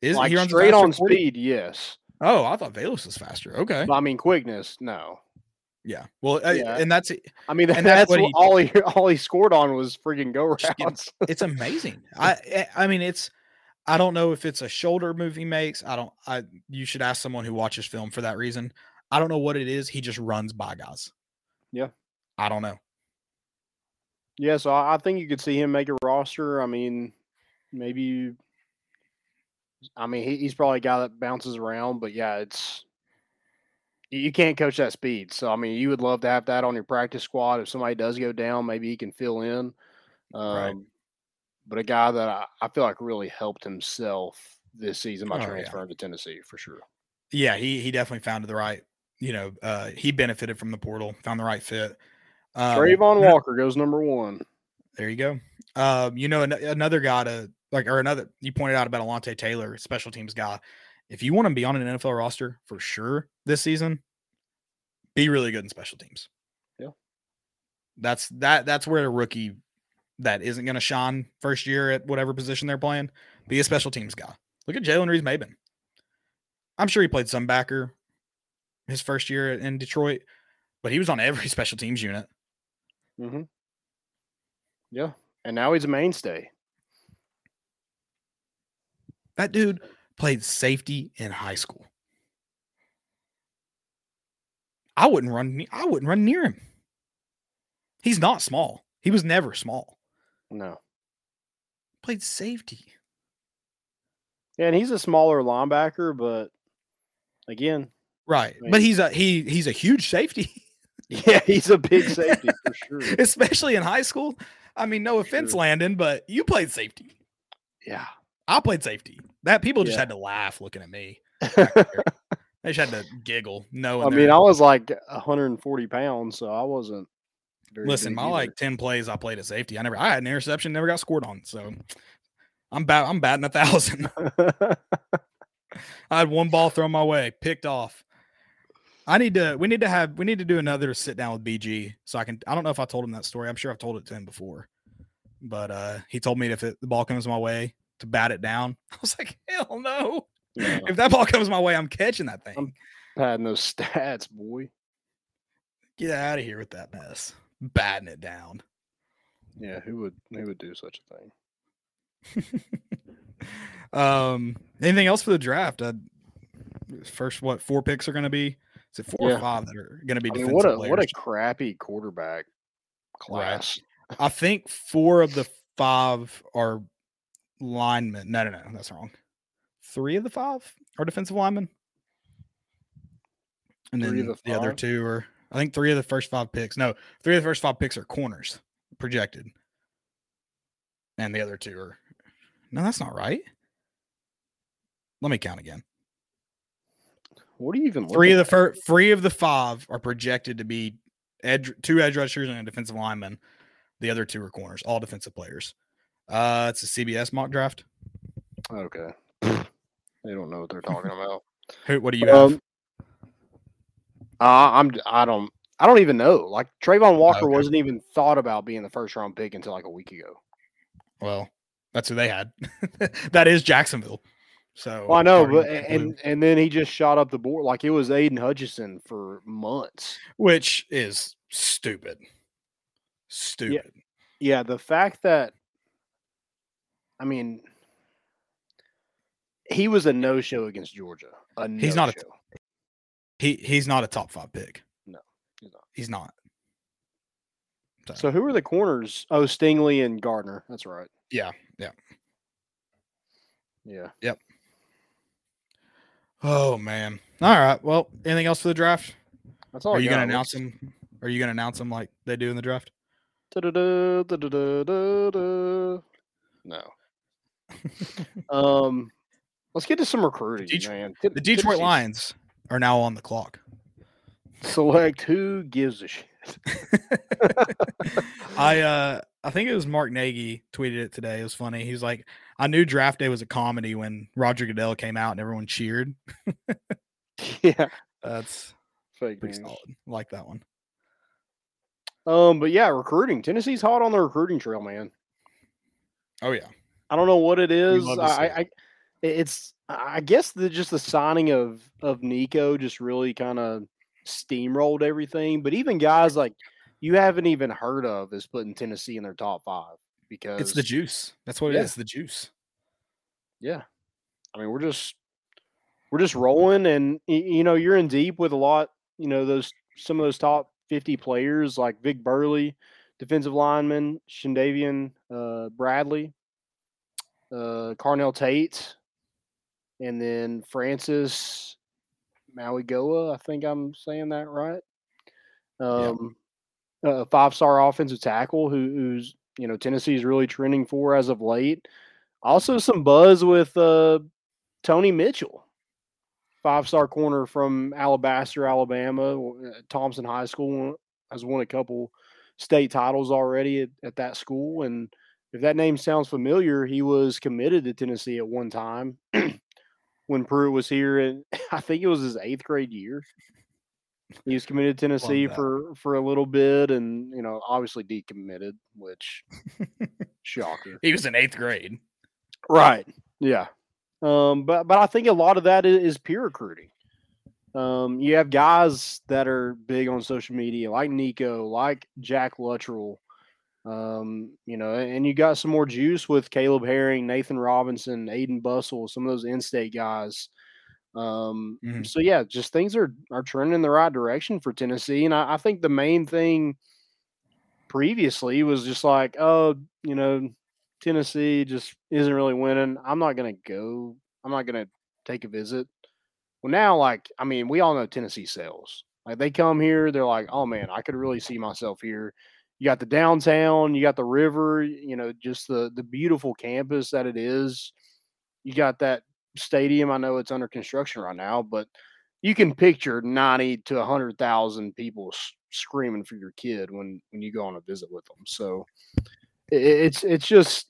Is like he straight on 40? speed? Yes. Oh, I thought Velus was faster. Okay. But, I mean, quickness, no. Yeah. Well, yeah. and that's I mean, and that's, that's what he, all he all he scored on was freaking go rounds. it's amazing. I eh, I mean, it's I don't know if it's a shoulder move he makes. I don't. I you should ask someone who watches film for that reason. I don't know what it is. He just runs by guys. Yeah. I don't know. Yeah, so I think you could see him make a roster. I mean, maybe. I mean, he, he's probably a guy that bounces around, but yeah, it's you can't coach that speed. So I mean, you would love to have that on your practice squad. If somebody does go down, maybe he can fill in. Um, right. But a guy that I, I, feel like really helped himself this season by oh, transferring yeah. to Tennessee for sure. Yeah, he he definitely found the right. You know, uh, he benefited from the portal, found the right fit. Um, Travon Walker goes number one. There you go. Um, you know, an- another guy to like, or another you pointed out about Alontae Taylor, special teams guy if you want to be on an NFL roster for sure this season, be really good in special teams. Yeah. That's that that's where a rookie that isn't going to shine first year at whatever position they're playing, be a special teams guy. Look at Jalen Reeves Maybin. I'm sure he played some backer his first year in Detroit, but he was on every special teams unit. Mm-hmm. Yeah. And now he's a mainstay. That dude played safety in high school. I wouldn't run. I wouldn't run near him. He's not small. He was never small. No. Played safety. Yeah, and he's a smaller linebacker, but again, right. I mean, but he's a he he's a huge safety. yeah, he's a big safety for sure. Especially in high school. I mean, no offense, sure. Landon, but you played safety. Yeah. I played safety. That people just yeah. had to laugh looking at me. they just had to giggle. No, I mean, I was like 140 pounds, so I wasn't. Listen, my either. like 10 plays I played at safety. I never, I had an interception, never got scored on. So I'm bat, I'm batting a thousand. I had one ball thrown my way, picked off. I need to, we need to have, we need to do another sit down with BG. So I can, I don't know if I told him that story. I'm sure I've told it to him before, but uh he told me if it, the ball comes my way, to bat it down. I was like, hell no. Yeah. If that ball comes my way, I'm catching that thing. I'm patting those stats, boy. Get out of here with that mess. Batting it down. Yeah, who would who would do such a thing? um anything else for the draft? Uh, first what four picks are gonna be? Is it four yeah. or five that are gonna be I mean, what a players? what a crappy quarterback class. Right. I think four of the five are linemen. No, no, no, that's wrong. Three of the five are defensive linemen. And then the, the other two are, I think, three of the first five picks. No, three of the first five picks are corners projected. And the other two are, no, that's not right. Let me count again. What are you even? Three of the first, three of the five are projected to be edge, two edge rushers and a defensive lineman. The other two are corners, all defensive players. Uh, it's a CBS mock draft. Okay. They don't know what they're talking about. Who? What do you have? Um, uh, I'm. I don't. I don't even know. Like Travon Walker okay. wasn't even thought about being the first round pick until like a week ago. Well, that's who they had. that is Jacksonville. So well, I know, but and and then he just shot up the board like it was Aidan Hutchinson for months, which is stupid. Stupid. Yeah, yeah the fact that I mean he was a no show against Georgia. A no he's not a he he's not a top five pick. No, he's not. He's not. So, so who are the corners? Oh, Stingley and Gardner. That's right. Yeah, yeah. Yeah. Yep. Oh man. All right. Well, anything else for the draft? That's all. Are you gonna announce them? Are you gonna announce them like they do in the draft? No. Um, let's get to some recruiting, Detroit, man. The Detroit Lions are now on the clock. Select who gives a shit. I uh I think it was Mark Nagi tweeted it today. It was funny. He's like, I knew draft day was a comedy when Roger Goodell came out and everyone cheered. yeah. That's fake pretty news. solid. I like that one. Um, but yeah, recruiting. Tennessee's hot on the recruiting trail, man. Oh yeah. I don't know what it is. I, I, it's I guess the just the signing of of Nico just really kind of steamrolled everything. But even guys like you haven't even heard of is putting Tennessee in their top five because it's the juice. That's what yeah. it is. The juice. Yeah, I mean we're just we're just rolling, and you know you're in deep with a lot. You know those some of those top fifty players like Vic Burley, defensive lineman, Shandavian uh, Bradley, uh, Carnell Tate, and then Francis Mauigoa. I think I'm saying that right. Um, a five star offensive tackle who, who's you know Tennessee is really trending for as of late. Also, some buzz with uh, Tony Mitchell, five star corner from Alabaster, Alabama. Uh, Thompson High School has won a couple state titles already at, at that school, and if that name sounds familiar, he was committed to Tennessee at one time when Pruitt was here, and I think it was his eighth grade year. He was committed to Tennessee for for a little bit, and you know, obviously decommitted, which shocker. He was in eighth grade, right? Yeah, um, but but I think a lot of that is, is peer recruiting. Um, you have guys that are big on social media, like Nico, like Jack Luttrell, um, you know, and you got some more juice with Caleb Herring, Nathan Robinson, Aiden Bustle, some of those in-state guys. Um, mm-hmm. so yeah, just things are are trending in the right direction for Tennessee, and I, I think the main thing previously was just like, oh, you know, Tennessee just isn't really winning. I'm not gonna go. I'm not gonna take a visit. Well, now, like, I mean, we all know Tennessee sells. Like, they come here, they're like, oh man, I could really see myself here. You got the downtown, you got the river, you know, just the the beautiful campus that it is. You got that stadium. I know it's under construction right now, but you can picture 90 to 100,000 people screaming for your kid when when you go on a visit with them. So it, it's it's just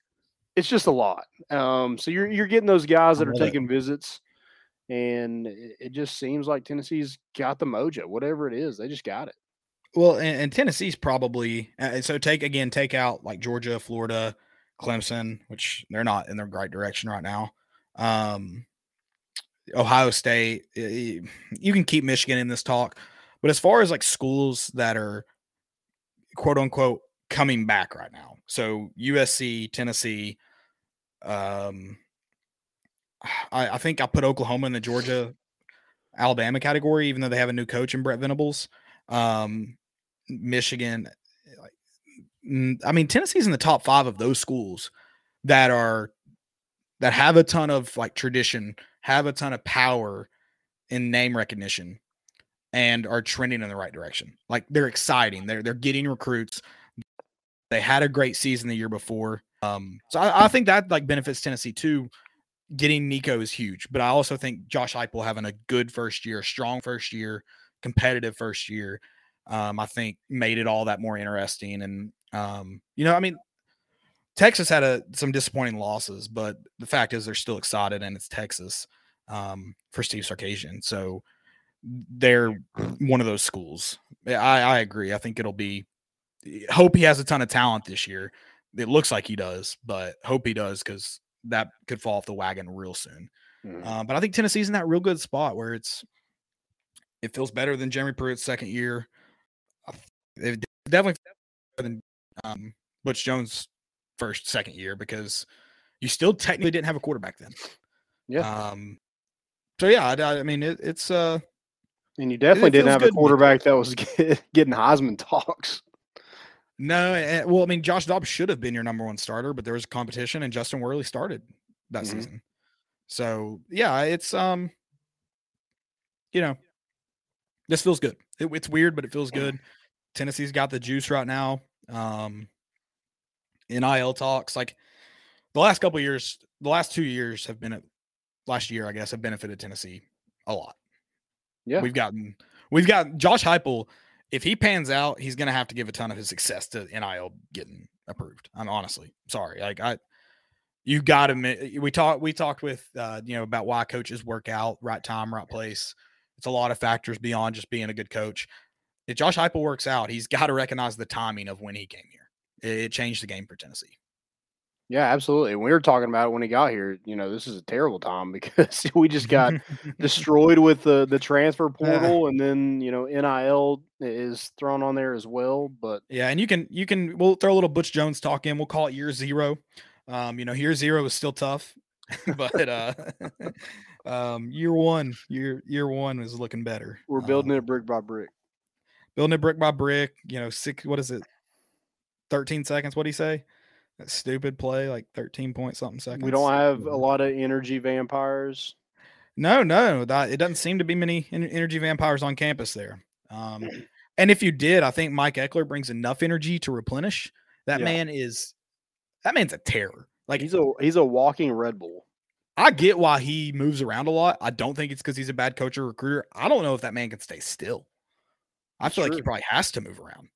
it's just a lot. Um, so you're you're getting those guys that are taking visits, and it, it, just seems like Tennessee's got the mojo. Whatever it is, they just got it. Well, and, and Tennessee's probably uh, so take again take out like Georgia, Florida, Clemson, which they're not in the right direction right now. Um, Ohio State, you can keep Michigan in this talk, but as far as like schools that are quote unquote coming back right now, so USC, Tennessee, um, I, I think I put Oklahoma in the Georgia, Alabama category, even though they have a new coach in Brent Venables. Um, Michigan, I mean, Tennessee's in the top five of those schools that are that have a ton of like tradition, have a ton of power in name recognition, and are trending in the right direction. Like they're exciting. They're they're getting recruits. They had a great season the year before. Um, so I, I think that like benefits Tennessee too. Getting Nico is huge, but I also think Josh Heupel having a good first year, strong first year, competitive first year, um, I think made it all that more interesting. And um, you know, I mean, Texas had a, some disappointing losses, but the fact is they're still excited, and it's Texas um, for Steve Sarkisian. So they're one of those schools. I, I agree. I think it'll be. Hope he has a ton of talent this year. It looks like he does, but hope he does because that could fall off the wagon real soon. Mm. Uh, but I think Tennessee's in that real good spot where it's it feels better than Jeremy Pruitt's second year. It definitely better than um, Butch Jones' first second year because you still technically didn't have a quarterback then. Yeah. Um. So yeah, I, I mean it, it's uh. And you definitely it, it didn't have a quarterback that was getting Heisman talks. No, eh, well, I mean, Josh Dobbs should have been your number one starter, but there was competition, and Justin Worley started that mm-hmm. season. So yeah, it's um, you know, this feels good. It, it's weird, but it feels good. Tennessee's got the juice right now. Um, NIL talks like the last couple years, the last two years have been last year, I guess, have benefited Tennessee a lot. Yeah, we've gotten we've got Josh Heupel if he pans out, he's going to have to give a ton of his success to NIL getting approved. I'm honestly sorry. Like I, you got to. We talked. We talked with uh, you know about why coaches work out, right time, right place. It's a lot of factors beyond just being a good coach. If Josh Heupel works out, he's got to recognize the timing of when he came here. It, it changed the game for Tennessee. Yeah, absolutely. We were talking about it when he got here. You know, this is a terrible time because we just got destroyed with the the transfer portal, and then you know NIL is thrown on there as well. But yeah, and you can you can we'll throw a little Butch Jones talk in. We'll call it year zero. Um, you know, year zero is still tough, but uh, um, year one, year year one is looking better. We're building um, it brick by brick. Building it brick by brick. You know, six. What is it? Thirteen seconds. What do you say? That stupid play, like 13 point something seconds. We don't have a lot of energy vampires. No, no, that, it doesn't seem to be many energy vampires on campus there. Um, and if you did, I think Mike Ekeler brings enough energy to replenish. That yeah. man is that man's a terror. Like he's a he's a walking Red Bull. I get why he moves around a lot. I don't think it's because he's a bad coach or recruiter. I don't know if that man can stay still. I feel like he probably has to move around.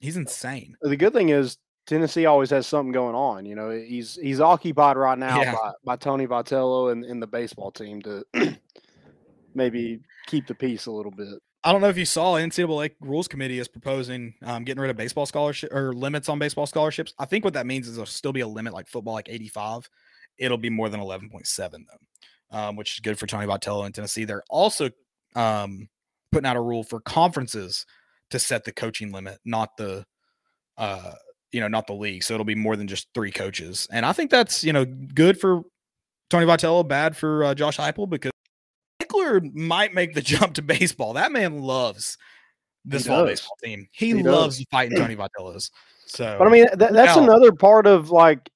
He's insane. The good thing is Tennessee always has something going on. You know, he's he's occupied right now yeah. by, by Tony Vitello and, and the baseball team to maybe keep the peace a little bit. I don't know if you saw NCAA rules committee is proposing um, getting rid of baseball scholarship or limits on baseball scholarships. I think what that means is there'll still be a limit like football, like 85. It'll be more than 11.7 though, um, which is good for Tony Vitello in Tennessee. They're also um, putting out a rule for conferences to set the coaching limit, not the uh, you know, not the league. So it'll be more than just three coaches. And I think that's, you know, good for Tony Vitello, bad for uh, Josh Heupel because Ekeler might make the jump to baseball. That man loves this fall baseball team. He, he loves does. fighting Tony Vitello's. So, but I mean, that, that's another part of like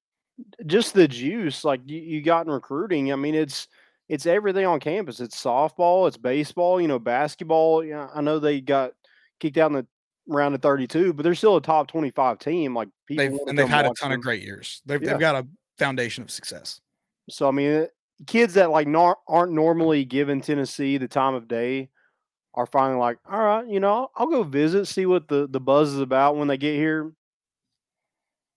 just the juice, like you, you got in recruiting. I mean, it's, it's everything on campus. It's softball, it's baseball, you know, basketball. Yeah, I know they got kicked out in the round of 32, but they're still a top 25 team. Like they've, and they've had a ton them. of great years. They've, yeah. they've got a foundation of success. So, I mean, kids that like not, aren't normally given Tennessee the time of day are finally like, all right, you know, I'll go visit, see what the, the buzz is about when they get here.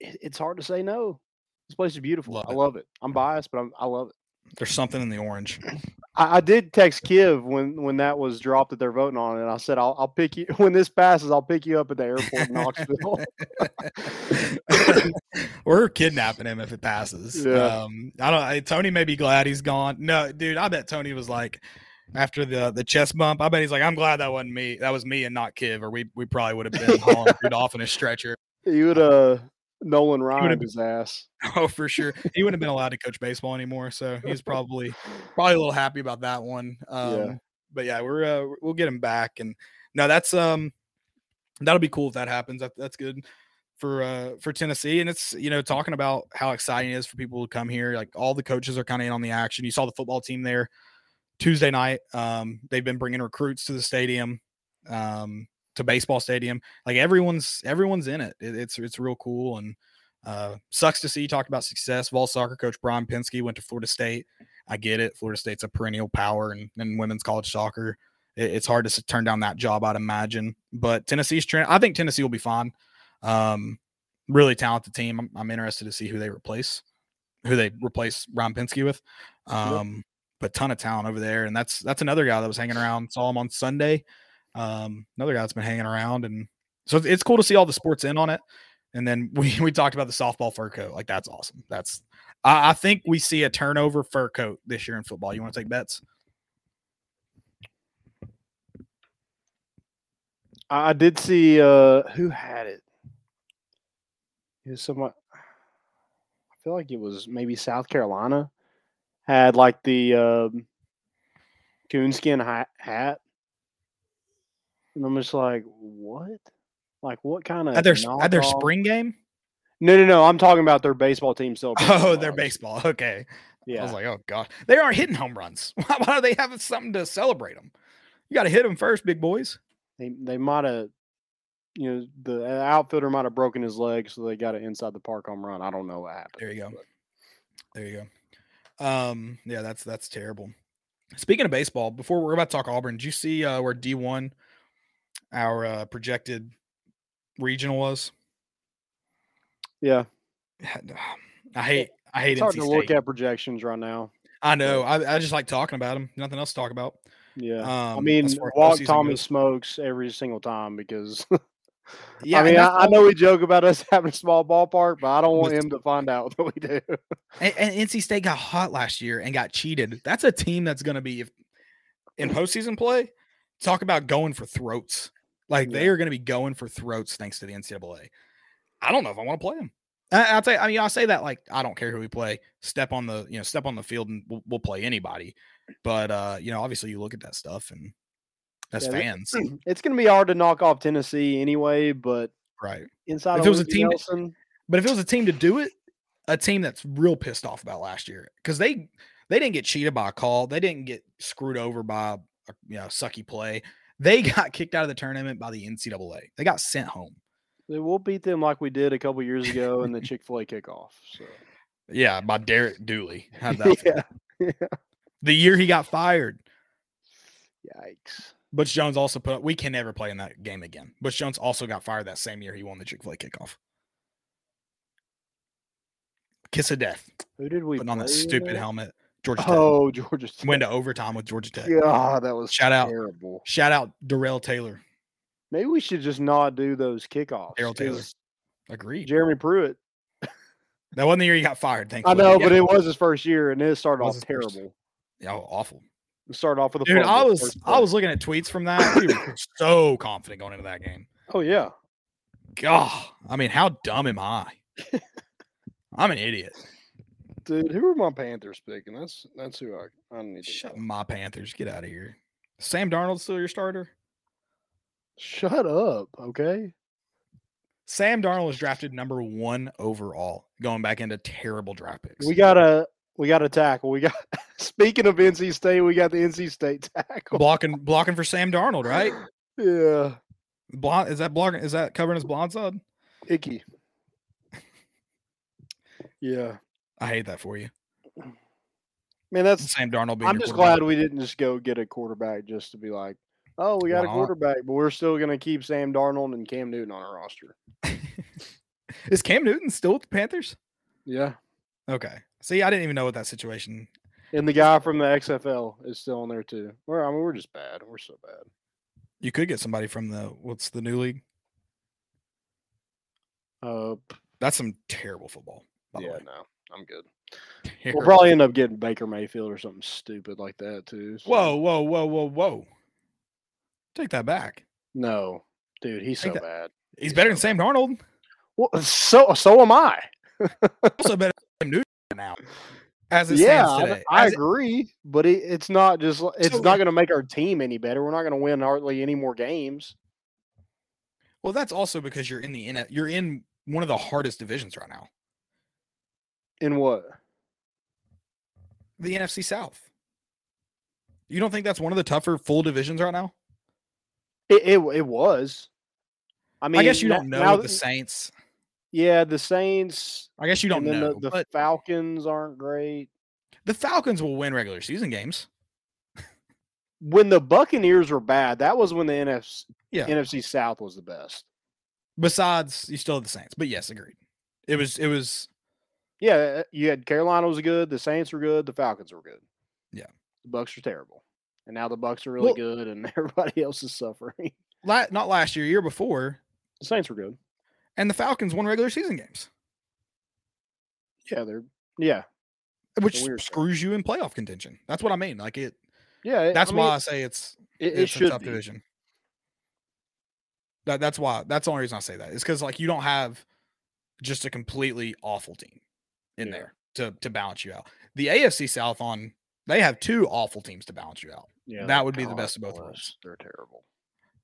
It, it's hard to say no. This place is beautiful. Love I love it. I'm biased, but I'm, I love it. There's something in the orange. I, I, did text Kiv when when that was dropped that they're voting on. And I said, I'll, I'll pick you when this passes. I'll pick you up at the airport in Knoxville. We're kidnapping him if it passes. Yeah. Um, I don't. I, Tony may be glad he's gone. No, dude, I bet Tony was like after the the chest bump. I bet he's like, I'm glad that wasn't me. That was me and not Kiv, or we we probably would have been hauling off in a stretcher. He would uh Nolan Ryan his ass. Oh, for sure. He wouldn't have been allowed to coach baseball anymore, so he's probably probably a little happy about that one. Um, yeah. But yeah, we're uh, we'll get him back, and no, that's um that'll be cool if that happens. That, that's good for uh for Tennessee, and it's you know talking about how exciting it is for people to come here. Like all the coaches are kind of in on the action. You saw the football team there Tuesday night. Um, they've been bringing recruits to the stadium. Um, to baseball stadium. Like everyone's everyone's in it. it it's it's real cool and uh, sucks to see. You talked about success. Vol soccer coach Brian Pensky went to Florida State. I get it. Florida State's a perennial power in, in women's college soccer. It, it's hard to turn down that job, I'd imagine. But Tennessee's trend. I think Tennessee will be fine. Um, really talented team. I'm, I'm, interested to see who they replace, who they replace Brian Pensky with. Um, a ton of talent over there, and that's that's another guy that was hanging around. Saw him on Sunday. Um, another guy that's been hanging around, and so it's cool to see all the sports in on it. And then we we talked about the softball fur coat. Like that's awesome. That's I, I think we see a turnover fur coat this year in football. You want to take bets? I did see uh who had it. It was someone. I feel like it was maybe South Carolina had like the um, coonskin hat, hat, and I'm just like, what? Like, what kind of at their at their spring game? No, no, no. I'm talking about their baseball team still. Oh, their baseball. Okay. Yeah. I was like, oh god, they aren't hitting home runs. Why, why do they have something to celebrate them? You got to hit them first, big boys. They they might have, you know, the outfielder might have broken his leg, so they got it inside the park home run. I don't know what happened. There you go. But. There you go. Um, yeah, that's that's terrible. Speaking of baseball, before we're about to talk Auburn, did you see uh, where D one, our uh, projected regional was? Yeah. I hate I hate it's hard to State. look at projections right now. I know. I, I just like talking about them. Nothing else to talk about. Yeah. Um, I mean, walk Tommy goes. Smokes every single time because. yeah, I mean, I, I, know we joke about us having a small ballpark, but I don't want him to find out that we do. and, and NC State got hot last year and got cheated. That's a team that's going to be if in postseason play. Talk about going for throats. Like yeah. they are going to be going for throats thanks to the NCAA. I don't know if I want to play them. I, will tell you, I mean, I say that like I don't care who we play. Step on the you know step on the field and we'll, we'll play anybody. But uh, you know, obviously you look at that stuff and as yeah, fans, it's going to be hard to knock off Tennessee anyway. But right inside, if it was a team, Nelson, but if it was a team to do it, a team that's real pissed off about last year because they they didn't get cheated by a call, they didn't get screwed over by a you know sucky play. They got kicked out of the tournament by the NCAA. They got sent home. We'll beat them like we did a couple years ago in the Chick Fil A kickoff. So. Yeah, by Derek Dooley. yeah. yeah. The year he got fired. Yikes. Butch Jones also put. We can never play in that game again. Butch Jones also got fired that same year he won the Chick Fil A kickoff. Kiss of death. Who did we put on that stupid helmet? Georgia Tech. Oh, Georgia Tech. Went to overtime with Georgia Tech. Yeah, that was shout terrible. out. Shout out Darrell Taylor. Maybe we should just not do those kickoffs. Darrell Taylor. Agreed. Jeremy Pruitt. that wasn't the year he got fired. Thank I know, but it was his first year, and it started off terrible. First. Yeah, oh, awful. It started off with a dude. I was I was looking at tweets from that. We were so confident going into that game. Oh yeah. God, I mean, how dumb am I? I'm an idiot. Dude, who are my Panthers picking? That's that's who I I need to Shut my Panthers. Get out of here. Sam Darnold still your starter? Shut up, okay? Sam Darnold was drafted number one overall, going back into terrible draft picks. We got a we got a tackle. We got speaking of NC State, we got the NC State tackle blocking blocking for Sam Darnold, right? yeah. Blonde is that blocking? Is that covering his blonde side? Icky. yeah. I hate that for you. Man, that's the Sam Darnold. I'm just glad we didn't just go get a quarterback just to be like, oh, we got a quarterback, but we're still going to keep Sam Darnold and Cam Newton on our roster. Is Cam Newton still with the Panthers? Yeah. Okay. See, I didn't even know what that situation. And the guy from the XFL is still in there too. We're, I mean, we're just bad. We're so bad. You could get somebody from the what's the new league? Uh, that's some terrible football. yeah, no, I'm good. Terrible. We'll probably end up getting Baker Mayfield or something stupid like that too. So. Whoa, whoa, whoa, whoa, whoa! Take that back. No, dude, he's Take so that. bad. He's, he's better so than Sam Darnold. Well, so so am I. also better than Newton now. As it yeah, stands today. I, I agree, it, but it, it's not just it's so, not going to make our team any better. We're not going to win hardly any more games. Well, that's also because you're in the you're in one of the hardest divisions right now. In what? The NFC South. You don't think that's one of the tougher full divisions right now? It it, it was. I mean, I guess you don't know now, the Saints. Yeah, the Saints. I guess you don't know. The, the Falcons aren't great. The Falcons will win regular season games. when the Buccaneers were bad, that was when the NFC yeah. NFC South was the best. Besides, you still have the Saints, but yes, agreed. It was it was. Yeah, uh, you had Carolina was good. The Saints were good. The Falcons were good. Yeah, The Bucks are terrible, and now the Bucks are really well, good, and everybody else is suffering. La- not last year, year before. The Saints were good, and the Falcons won regular season games. Yeah, they're yeah, which screws you in playoff contention. That's what I mean. Like it. Yeah, that's I why mean, I say it's it, it it's should a tough be. division. That that's why that's the only reason I say that is because like you don't have just a completely awful team in Yeah. there to to balance you out. The AFC South on they have two awful teams to balance you out. Yeah, That would be the best of both worlds. They're terrible.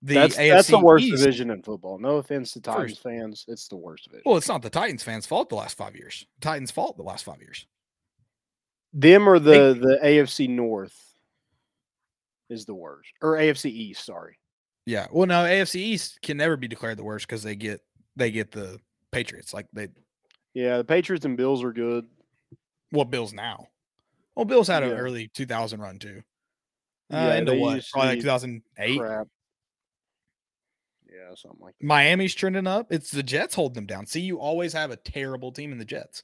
The that's AFC that's the worst East- division in football. No offense to Titans First. fans, it's the worst division. Well, it's not the Titans fans' fault the last five years. Titans' fault the last five years. Them or the the AFC North is the worst, or AFC East. Sorry. Yeah. Well, no, AFC East can never be declared the worst because they get they get the Patriots. Like they Yeah, the Patriots and Bills are good. well, Bills now. Well, Bills had an early 2000 run too. Uh, Yeah, into what? Probably like 2008. Crap. Yeah, something like that. Miami's trending up. It's the Jets holding them down. See, you always have a terrible team in the Jets.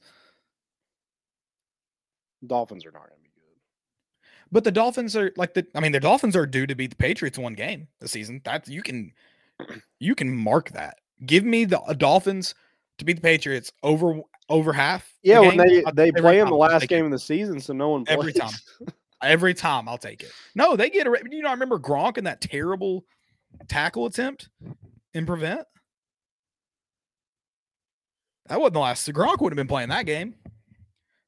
Dolphins are not going to be good. But the Dolphins are like the I mean, the Dolphins are due to beat the Patriots one game this season. That you can you can mark that. Give me the uh, Dolphins to beat the Patriots over over half. the Yeah, when they they play in the last take it. game of the season, so no one plays. Every time. Every time I'll take it. No, they get a you know, I remember Gronk and that terrible tackle attempt in prevent. That wasn't the last. Gronk would have been playing that game.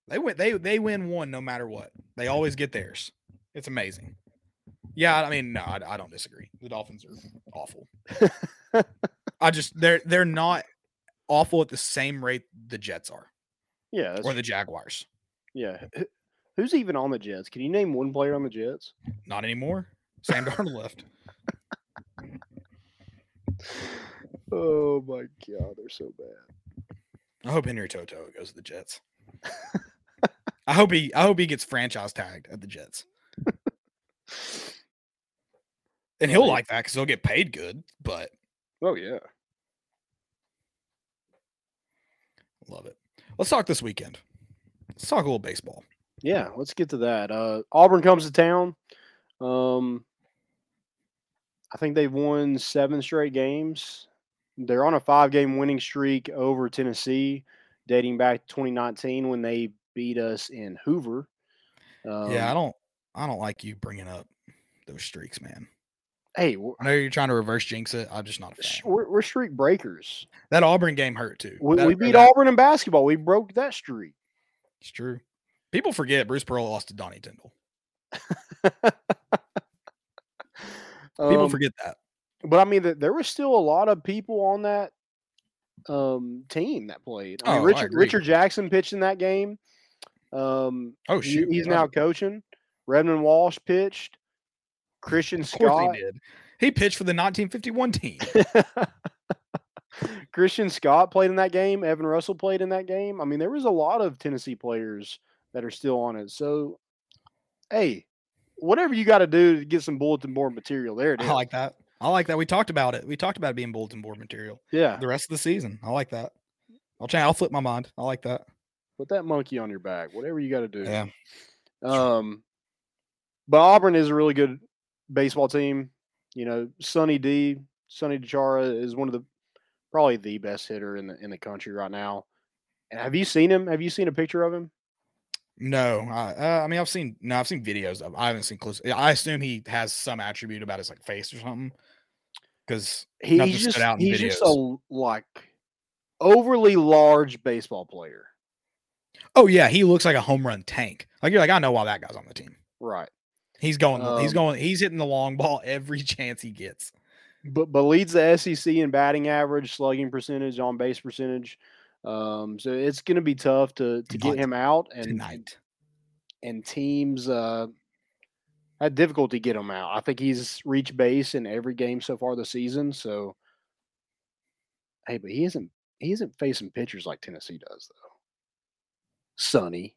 They went. They they win one no matter what. They always get theirs. It's amazing. Yeah, I mean, no, I, I don't disagree. The Dolphins are awful. I just they're they're not awful at the same rate the Jets are yeah, or the Jaguars. yeah. Who's even on the Jets? Can you name one player on the Jets? Not anymore. Sam Darnold left. Oh my god, they're so bad. I hope Henry To'oTo'o goes to the Jets. I hope he I hope he gets franchise tagged at the Jets. And he'll like that because he'll get paid good, but Oh yeah. Love it. Let's talk this weekend. Let's talk a little baseball. Yeah, let's get to that. Uh, Auburn comes to town. Um, I think they've won seven straight games. They're on a five-game winning streak over Tennessee, dating back to 2019 when they beat us in Hoover. Um, yeah, I don't I don't like you bringing up those streaks, man. Hey, I know you're trying to reverse jinx it. I'm just not a fan. we're, we're streak breakers. That Auburn game hurt too. We, we beat Auburn in basketball. We broke that streak. It's true. People forget Bruce Pearl lost to Donnie Tyndall. People Um, forget that. But I mean, th- there was still a lot of people on that um, team that played. I mean, Oh, Richard. Richard Jackson pitched in that game. Um, Oh he- shoot. he's now coaching. Redmond Walsh pitched. Christian Scott. he did. He pitched for the 1951 team. Christian Scott played in that game. Evan Russell played in that game. I mean, there was a lot of Tennessee players that are still on it. So, hey, whatever you got to do to get some bulletin board material, there it is. I like that. I like that. We talked about it. We talked about it being bulletin board material yeah, the rest of the season. I like that. I'll try. I'll flip my mind. I like that. put that monkey on your back. Whatever you got to do. Yeah. Um, but Auburn is a really good baseball team. You know, Sonny D, Sonny DiChiara is one of the probably the best hitter in the in the country right now. And have you seen him? Have you seen a picture of him? No, I, uh, I mean I've seen no, I've seen videos of. I haven't seen close. I assume he has some attribute about his like face or something. Because He, he's just out he's just a like overly large baseball player. oh yeah, he looks like a home run tank. Like you're like I know why that guy's on the team. Right. He's going. he's Um, going. He's hitting the long ball every chance he gets. But but leads the SEC in batting average, slugging percentage, on base percentage. Um, so it's going to be tough to to get him out and Tonight, and teams uh, had difficulty get him out. I think he's reached base in every game so far this season. So, hey, but he isn't he isn't facing pitchers like Tennessee does though. Sonny,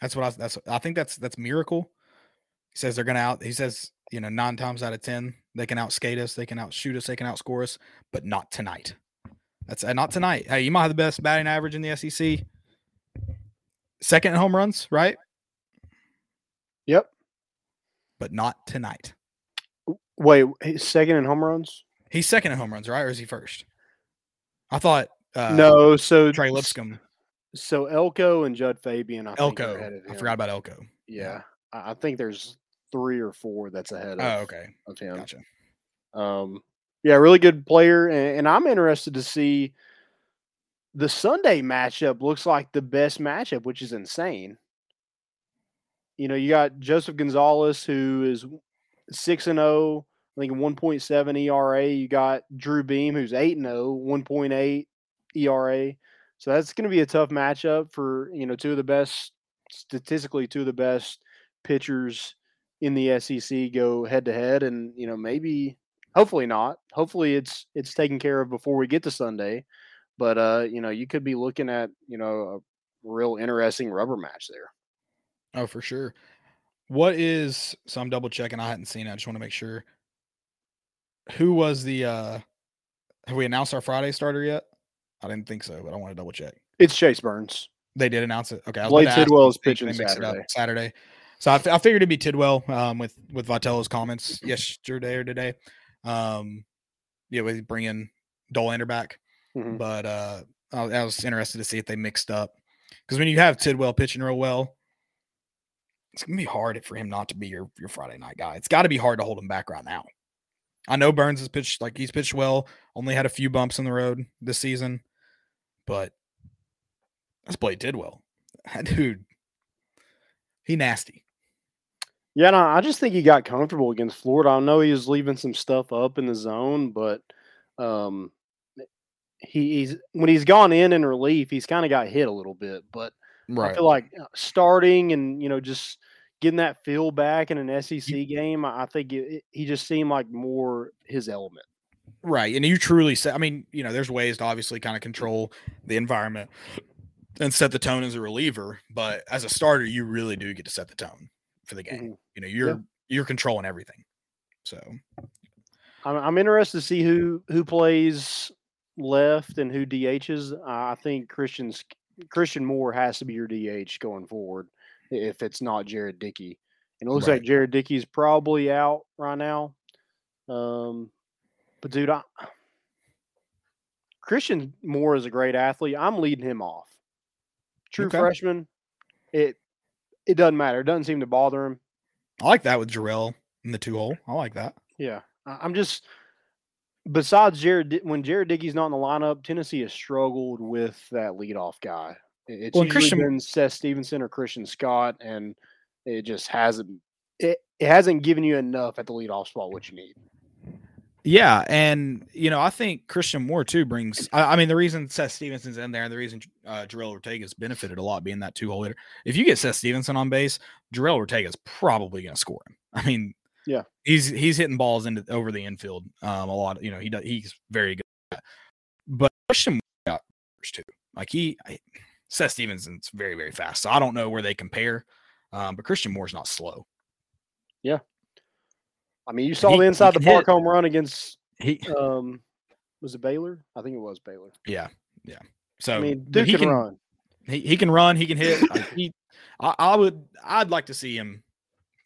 that's what I. That's. I think that's that's miracle. He says they're gonna out. He says you know nine times out of ten they can outskate us, they can outshoot us, they can outscore us, but not tonight. That's uh, not tonight. Hey, you might have the best batting average in the SEC. Second in home runs, right? Yep. But not tonight. Wait, he's second in home runs? He's second in home runs, right? Or is he first? I thought uh, no. So Trey Lipscomb. So Elko and Jud Fabian. I Elko. I forgot about Elko. Yeah, I think there's three or four that's ahead. Of, oh, okay. Of him. Gotcha. Um, yeah, really good player, and, and I'm interested to see the Sunday matchup. Looks like the best matchup, which is insane. You know, you got Joseph Gonzalez, who is six and zero. Oh, I think 1.7 ERA. You got Drew Beam, who's 8 0, 1.8 ERA. So that's going to be a tough matchup for, you know, two of the best, statistically, two of the best pitchers in the SEC go head to head. And, you know, maybe, hopefully not. Hopefully it's, it's taken care of before we get to Sunday. But, uh, you know, you could be looking at, you know, a real interesting rubber match there. Oh, for sure. What is, so I'm double checking. I hadn't seen it. I just want to make sure who was the uh have we announced our Friday starter yet? I didn't think so, but I want to double check. It's Chase Burns. They did announce it. Okay, Blade Tidwell is pitching Saturday. Saturday. So I, I figured it'd be Tidwell um, with with Vitello's comments yesterday or today. Um, yeah, we bring in Dollander back, mm-hmm. but uh, I, I was interested to see if they mixed up because when you have Tidwell pitching real well, it's gonna be hard for him not to be your your Friday night guy. It's got to be hard to hold him back right now. I know Burns has pitched like he's pitched well, only had a few bumps in the road this season, but that's Blade Tidwell. That dude, he nasty. Yeah, no, I just think he got comfortable against Florida. I know he was leaving some stuff up in the zone, but um, he, he's when he's gone in in relief, he's kind of got hit a little bit. But right. I feel like uh, starting and you know just getting that feel back in an SEC game, I think it, it, he just seemed like more his element. Right. And you truly say, I mean, you know, there's ways to obviously kind of control the environment and set the tone as a reliever, but as a starter, you really do get to set the tone for the game. Mm-hmm. You know, you're yeah. you're controlling everything. So I'm, I'm interested to see who who plays left and who DHs. I think Christian's Christian Moore has to be your DH going forward if it's not Jared Dickey. And it looks right. like Jared Dickey's probably out right now. Um, but dude, I, Christian Moore is a great athlete. I'm leading him off. True okay. freshman. It it doesn't matter. It doesn't seem to bother him. I like that with Jorel in the two hole. I like that. Yeah, I'm just. Besides Jared, when Jared Dickey's not in the lineup, Tennessee has struggled with that leadoff guy. It's well, usually Christian, been Seth Stevenson or Christian Scott, and it just hasn't it, it hasn't given you enough at the leadoff spot what you need. Yeah, and you know I think Christian Moore too brings. I, I mean, the reason Seth Stevenson's in there, and the reason uh, Jorel Ortega's benefited a lot being that two hole hitter. If you get Seth Stevenson on base, Jorel Ortega's probably going to score him. I mean, yeah, he's he's hitting balls into over the infield um, a lot. You know, he does, he's very good. At that. But Christian Moore got too. Like he, I, Seth Stevenson's very, very fast. So I don't know where they compare. Um, but Christian Moore's not slow. Yeah. I mean, you saw he, the inside the park hit. home run against he um was it Baylor? I think it was Baylor. Yeah. Yeah. So I mean, dude he can, can run. He, he can run, he can hit. he I, I, would I'd like to see him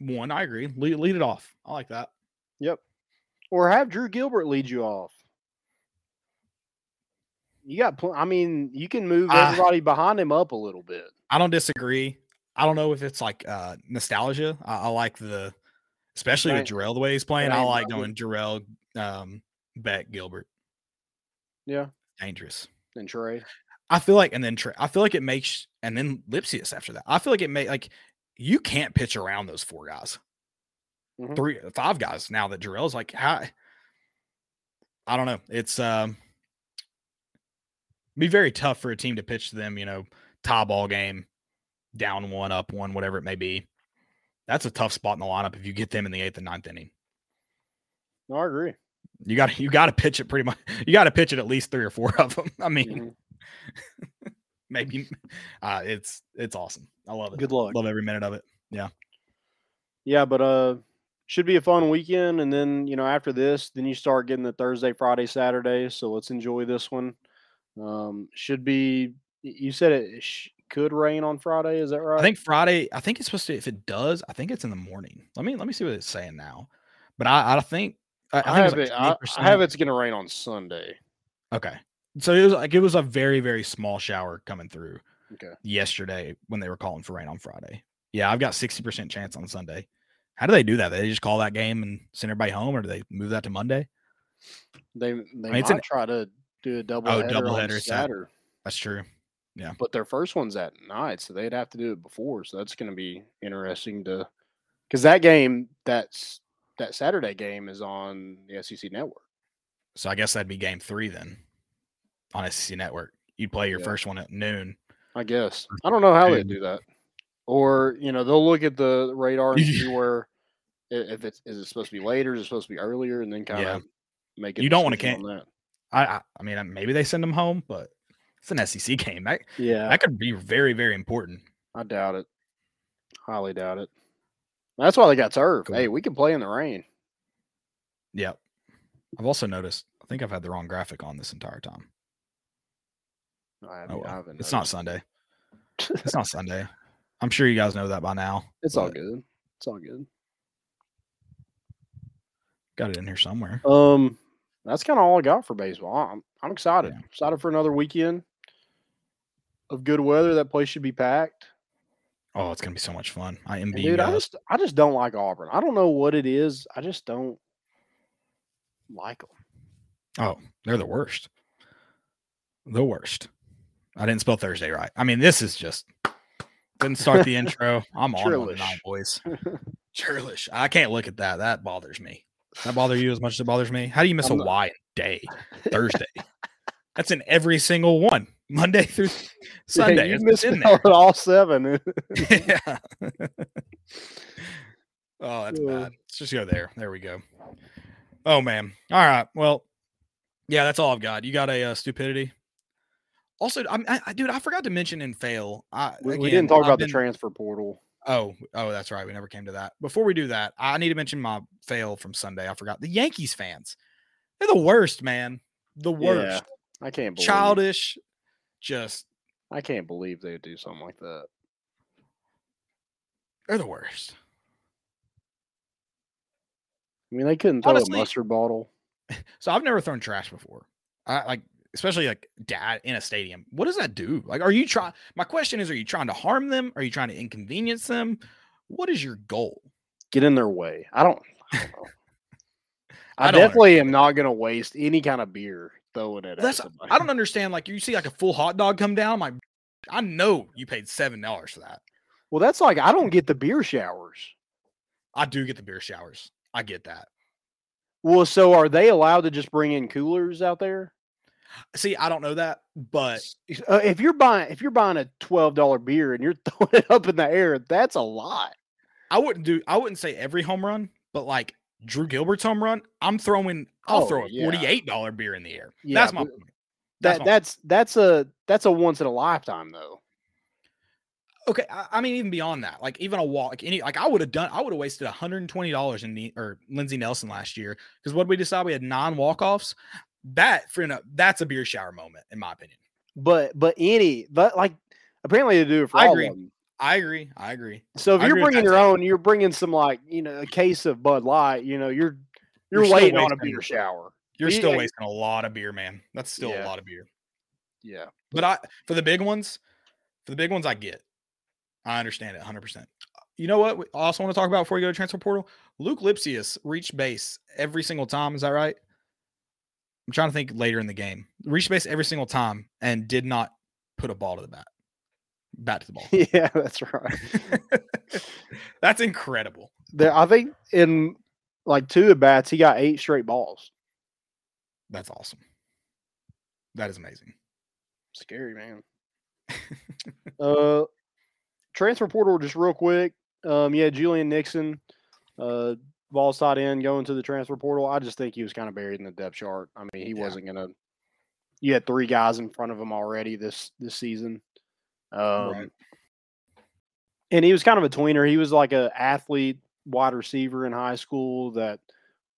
one. I agree. Lead, lead it off. I like that. Yep. Or have Drew Gilbert lead you off. You got, pl- I mean, you can move everybody uh, behind him up a little bit. I don't disagree. I don't know if it's like uh nostalgia. I, I like the, especially right. with Jorel the way he's playing. Right. I like going Jorel, um, Beck, Gilbert. Yeah, dangerous. And Trey. I feel like, and then Trey. I feel like it makes, and then Lipcius after that. I feel like it may like you can't pitch around those four guys, mm-hmm. three, five guys now that Jorel's like, how, I don't know. It's um be very tough for a team to pitch to them, you know, tie ball game, down one, up one, whatever it may be. That's a tough spot in the lineup if you get them in the eighth and ninth inning. No, I agree. You got you got to pitch it pretty much. You got to pitch it at least three or four of them. I mean, mm-hmm. maybe uh, it's it's awesome. I love it. Good luck. Love every minute of it. Yeah. Yeah, but uh, should be a fun weekend, and then you know after this, then you start getting the Thursday, Friday, Saturday. So let's enjoy this one. Um, should be. You said it could rain on Friday. Is that right? I think Friday. I think it's supposed to. If it does, I think it's in the morning. Let me let me see what it's saying now. But I, I think I, I, think have it. Like I, I have it's going to rain on Sunday. Okay, so it was like it was a very very small shower coming through. Okay. Yesterday when they were calling for rain on Friday. Yeah, I've got sixty percent chance on Sunday. How do they do that? They just call that game and send everybody home, or do they move that to Monday? They they I mean, might an, try to do a double. Oh, double header Saturday. That's true. Yeah. But their first one's at night, so they'd have to do it before. So that's going to be interesting to, because that game, that's that Saturday game is on the SEC network. So I guess that'd be game three then on SEC network. You'd play your yeah. first one at noon. I guess. I don't know how they do that. Or, you know, they'll look at the radar and see where if it's is it supposed to be later, is it supposed to be earlier, and then kind yeah. of make it. You don't want to can that. I, I mean maybe they send them home, but it's an SEC game. That, yeah, that could be very, very important. I doubt it. Highly doubt it. That's why they got turf. Cool. Hey, we can play in the rain. Yep. I've also noticed. I think I've had the wrong graphic on this entire time. I, oh, well. it's not Sunday. it's not Sunday. I'm sure you guys know that by now. It's all good. It's all good. Got it in here somewhere. Um, that's kind of all I got for baseball. I'm I'm excited. Yeah. Excited for another weekend of good weather. That place should be packed. Oh, it's gonna be so much fun. I am Dude, I just I just don't like Auburn. I don't know what it is. I just don't like them. Oh, they're the worst. The worst. I didn't spell Thursday right. I mean, this is just didn't start the intro. I'm on tonight, boys. Churlish. I can't look at that. That bothers me. That bother you as much as it bothers me? How do you miss I'm a not... Y day Thursday? That's in every single one. Monday through Sunday. Yeah, you missed all seven. yeah. oh, that's bad. Let's just go there. There we go. Oh man. All right. Well, yeah, that's all I've got. You got a uh, stupidity. Also, I, I, dude, I forgot to mention in fail. I, we, again, we didn't talk I've about been, the transfer portal. Oh, oh, that's right. We never came to that. Before we do that, I need to mention my fail from Sunday. I forgot the Yankees fans. They're the worst, man. The worst. Yeah, I can't believe childish. Just I can't believe they would do something like that. They're the worst. I mean, they couldn't throw Honestly, a mustard bottle. So I've never thrown trash before. I like especially like dad in a stadium. What does that do? Like, are you trying? My question is, are you trying to harm them? Are you trying to inconvenience them? What is your goal? Get in their way. I don't. I, don't I, I don't definitely am not going to waste any kind of beer throwing it. That's I don't understand. Like you see, like a full hot dog come down. Like I know you paid seven dollars for that. Well, that's like I don't get the beer showers. I do get the beer showers. I get that. Well, so are they allowed to just bring in coolers out there? See, I don't know that, but uh, if you're buying if you're buying a twelve dollar beer and you're throwing it up in the air, that's a lot. I wouldn't do. I wouldn't say every home run, but like Drew Gilbert's home run, I'm throwing. I'll oh, throw a forty eight dollar beer in the air. Yeah, that's my. That's that my that's point. that's a that's a once in a lifetime though. Okay, I, I, mean even beyond that, like even a walk, like any, like I would have done, I would have wasted 120 dollars in the or Lindsey Nelson last year because what we decided we had nine walk offs that for that's a beer shower moment in my opinion. But but any but like apparently they do it for I agree. I agree. I agree. So if I you're bringing your own, you're bringing some like you know a case of Bud Light. You know you're you're, you're waiting on a beer shower. You're yeah. still wasting a lot of beer, man. That's still yeah. a lot of beer. Yeah. But I for the big ones, for the big ones, I get. I understand it 100. percent You know what? I also want to talk about before you go to transfer portal. Luke Lipcius reached base every single time. Is that right? I'm trying to think later in the game. Reached base every single time and did not put a ball to the bat. Bat to the ball. Yeah, that's right. that's incredible. There, I think in like two at bats, he got eight straight balls. That's awesome. That is amazing. Scary man. uh, transfer portal just real quick. Um, yeah, Julian Nixon, uh, ball side in going to the transfer portal. I just think he was kind of buried in the depth chart. I mean, he yeah. wasn't gonna. You had three guys in front of him already this this season, um, right. and he was kind of a tweener. He was like a athlete wide receiver in high school that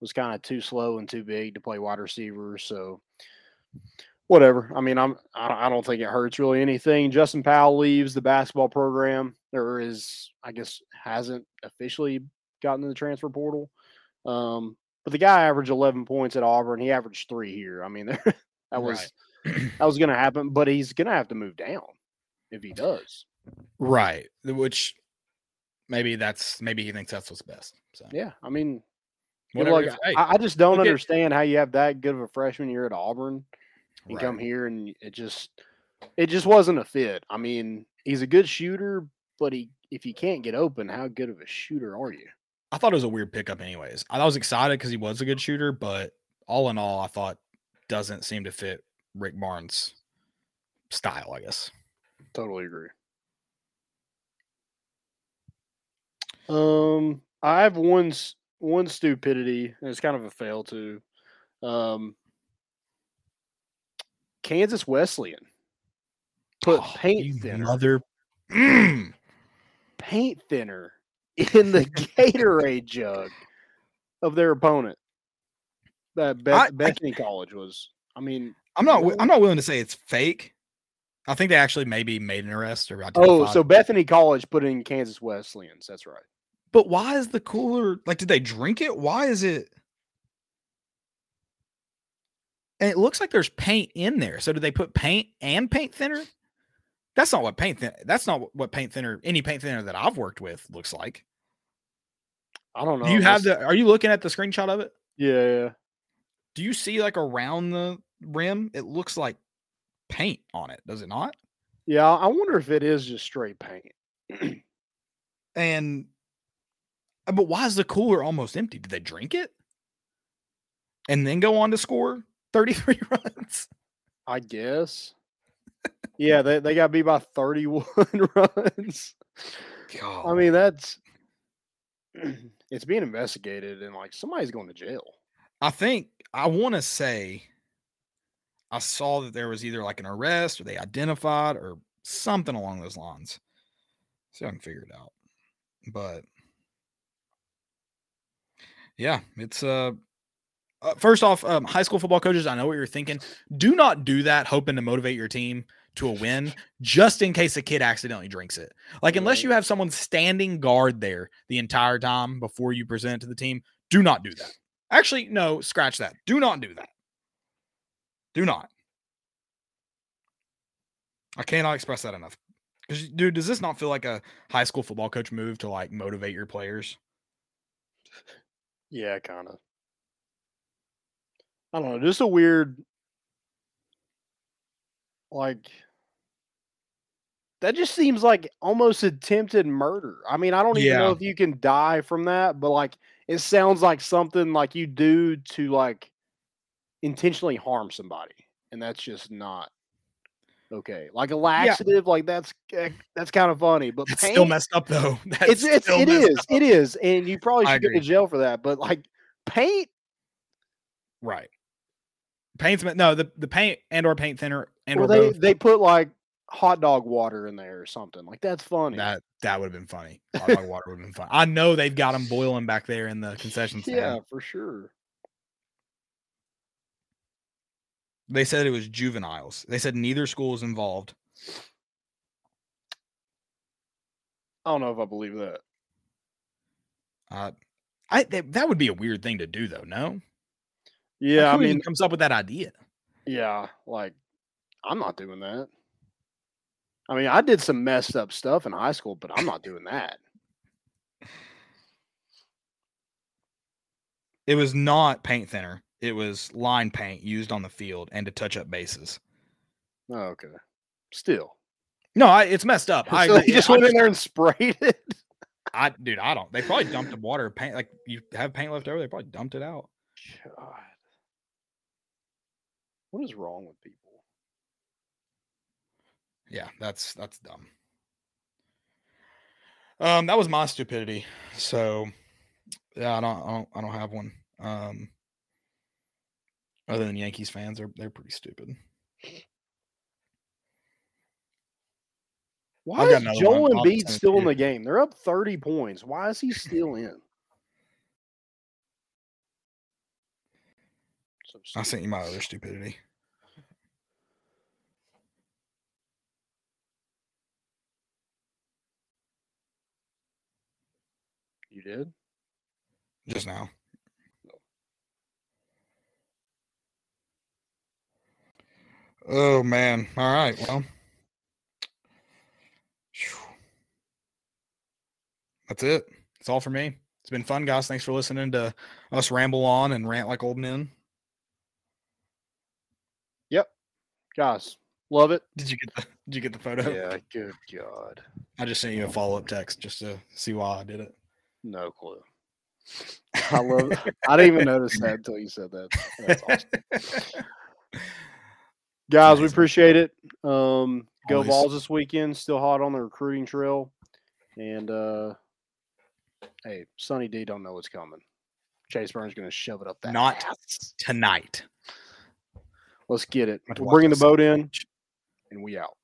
was kind of too slow and too big to play wide receiver. So whatever. I mean, I'm I don't think it hurts really anything. Justin Powell leaves the basketball program. There is, I guess, hasn't officially gotten in the transfer portal. Um, but the guy averaged 11 points at Auburn. He averaged three here. I mean, that was right. that was going to happen. But he's going to have to move down if he does. Right. Which maybe that's maybe he thinks that's what's best. So yeah, I mean, Whatever, luck. I, I, just don't understand how you have that good of a freshman year at Auburn and right. come here and it just it just wasn't a fit. I mean, he's a good shooter, but he if he can't get open, how good of a shooter are you? I thought it was a weird pickup, anyways. I was excited because he was a good shooter, but all in all, I thought doesn't seem to fit Rick Barnes' style. I guess. Totally agree. Um, I have one one stupidity, and it's kind of a fail too. Um, Kansas Wesleyan put oh, paint thinner, mother, paint thinner in the Gatorade jug of their opponent. That Beth- I, Bethany I, College was. I mean, I'm not. I'm not willing to say it's fake. I think they actually maybe made an arrest or. Oh, so Bethany College put in Kansas Wesleyans. That's right. But why is the cooler like? Did they drink it? Why is it? And it looks like there's paint in there. So did they put paint and paint thinner? That's not what paint thin. That's not what paint thinner. Any paint thinner that I've worked with looks like. I don't know. Do you have the? Are you looking at the screenshot of it? Yeah, yeah. Do you see like around the rim? It looks like paint on it. Does it not? Yeah, I wonder if it is just straight paint. and uh, but why is the cooler almost empty? Did they drink it? And then go on to score 33 runs? I guess. yeah, they, they got beat by 31 runs. God. I mean, that's it's being investigated and like somebody's going to jail. I think I want to say I saw that there was either like an arrest or they identified or something along those lines. See if I can figure it out. But yeah, it's uh, uh first off, um, high school football coaches, I know what you're thinking. Do not do that hoping to motivate your team to a win just in case a kid accidentally drinks it. Like, unless you have someone standing guard there the entire time before you present to the team, do not do that. Actually, no, scratch that. Do not do that. Do not. I cannot express that enough. Because, dude, does this not feel like a high school football coach move to like motivate your players? Yeah, kind of. I don't know. Just a weird, like, that just seems like almost attempted murder. I mean, I don't even yeah. know if you can die from that, but like, it sounds like something like you do to like intentionally harm somebody, and that's just not okay. Like a laxative, yeah. like that's eh, that's kind of funny, but it's pain, still messed up though. That's it's it's it is it is, and you probably should go to jail for that. But like paint, right? Paint's no the the paint and or paint thinner and or they both. they put like hot dog water in there or something like that's funny. That that would have been funny. Hot dog water would have been fun. I know they've got them boiling back there in the concession stand. Yeah, for sure. They said it was juveniles. They said neither school is involved. I don't know if I believe that. Uh, I that, that would be a weird thing to do, though. No. Yeah, I mean, comes up with that idea. Yeah, like I'm not doing that. I mean, I did some messed up stuff in high school, but I'm not doing that. It was not paint thinner. It was line paint used on the field and to touch up bases. Oh, okay. Still. No, I, it's messed up. So I they just went in there and sprayed it. I dude, I don't. They probably dumped the water paint. Like you have paint left over, they probably dumped it out. God. What is wrong with people? Yeah, that's that's dumb. Um, that was my stupidity. So yeah, I don't I don't I don't have one. Um other than Yankees fans, they're they're pretty stupid. Why is Joel Embiid still in the game? They're up 30 points. Why is he still in? I sent you my other stupidity. You did? Just now. Oh man. All right. Well. That's it. That's all for me. It's been fun, guys. Thanks for listening to us ramble on and rant like old men. Yep. Guys, love it. Did you get the did you get the photo? Yeah, good God. I just sent you a follow-up text just to see why I did it. No clue. I love. I didn't even notice that until you said that. That's awesome. Guys, we appreciate it. Um, go Always. balls this weekend. Still hot on the recruiting trail. And uh hey, Sonny D don't know what's coming. Chase Burns going to shove it up that. Not ass. tonight. Let's get it. We're bringing the boat in, and we out.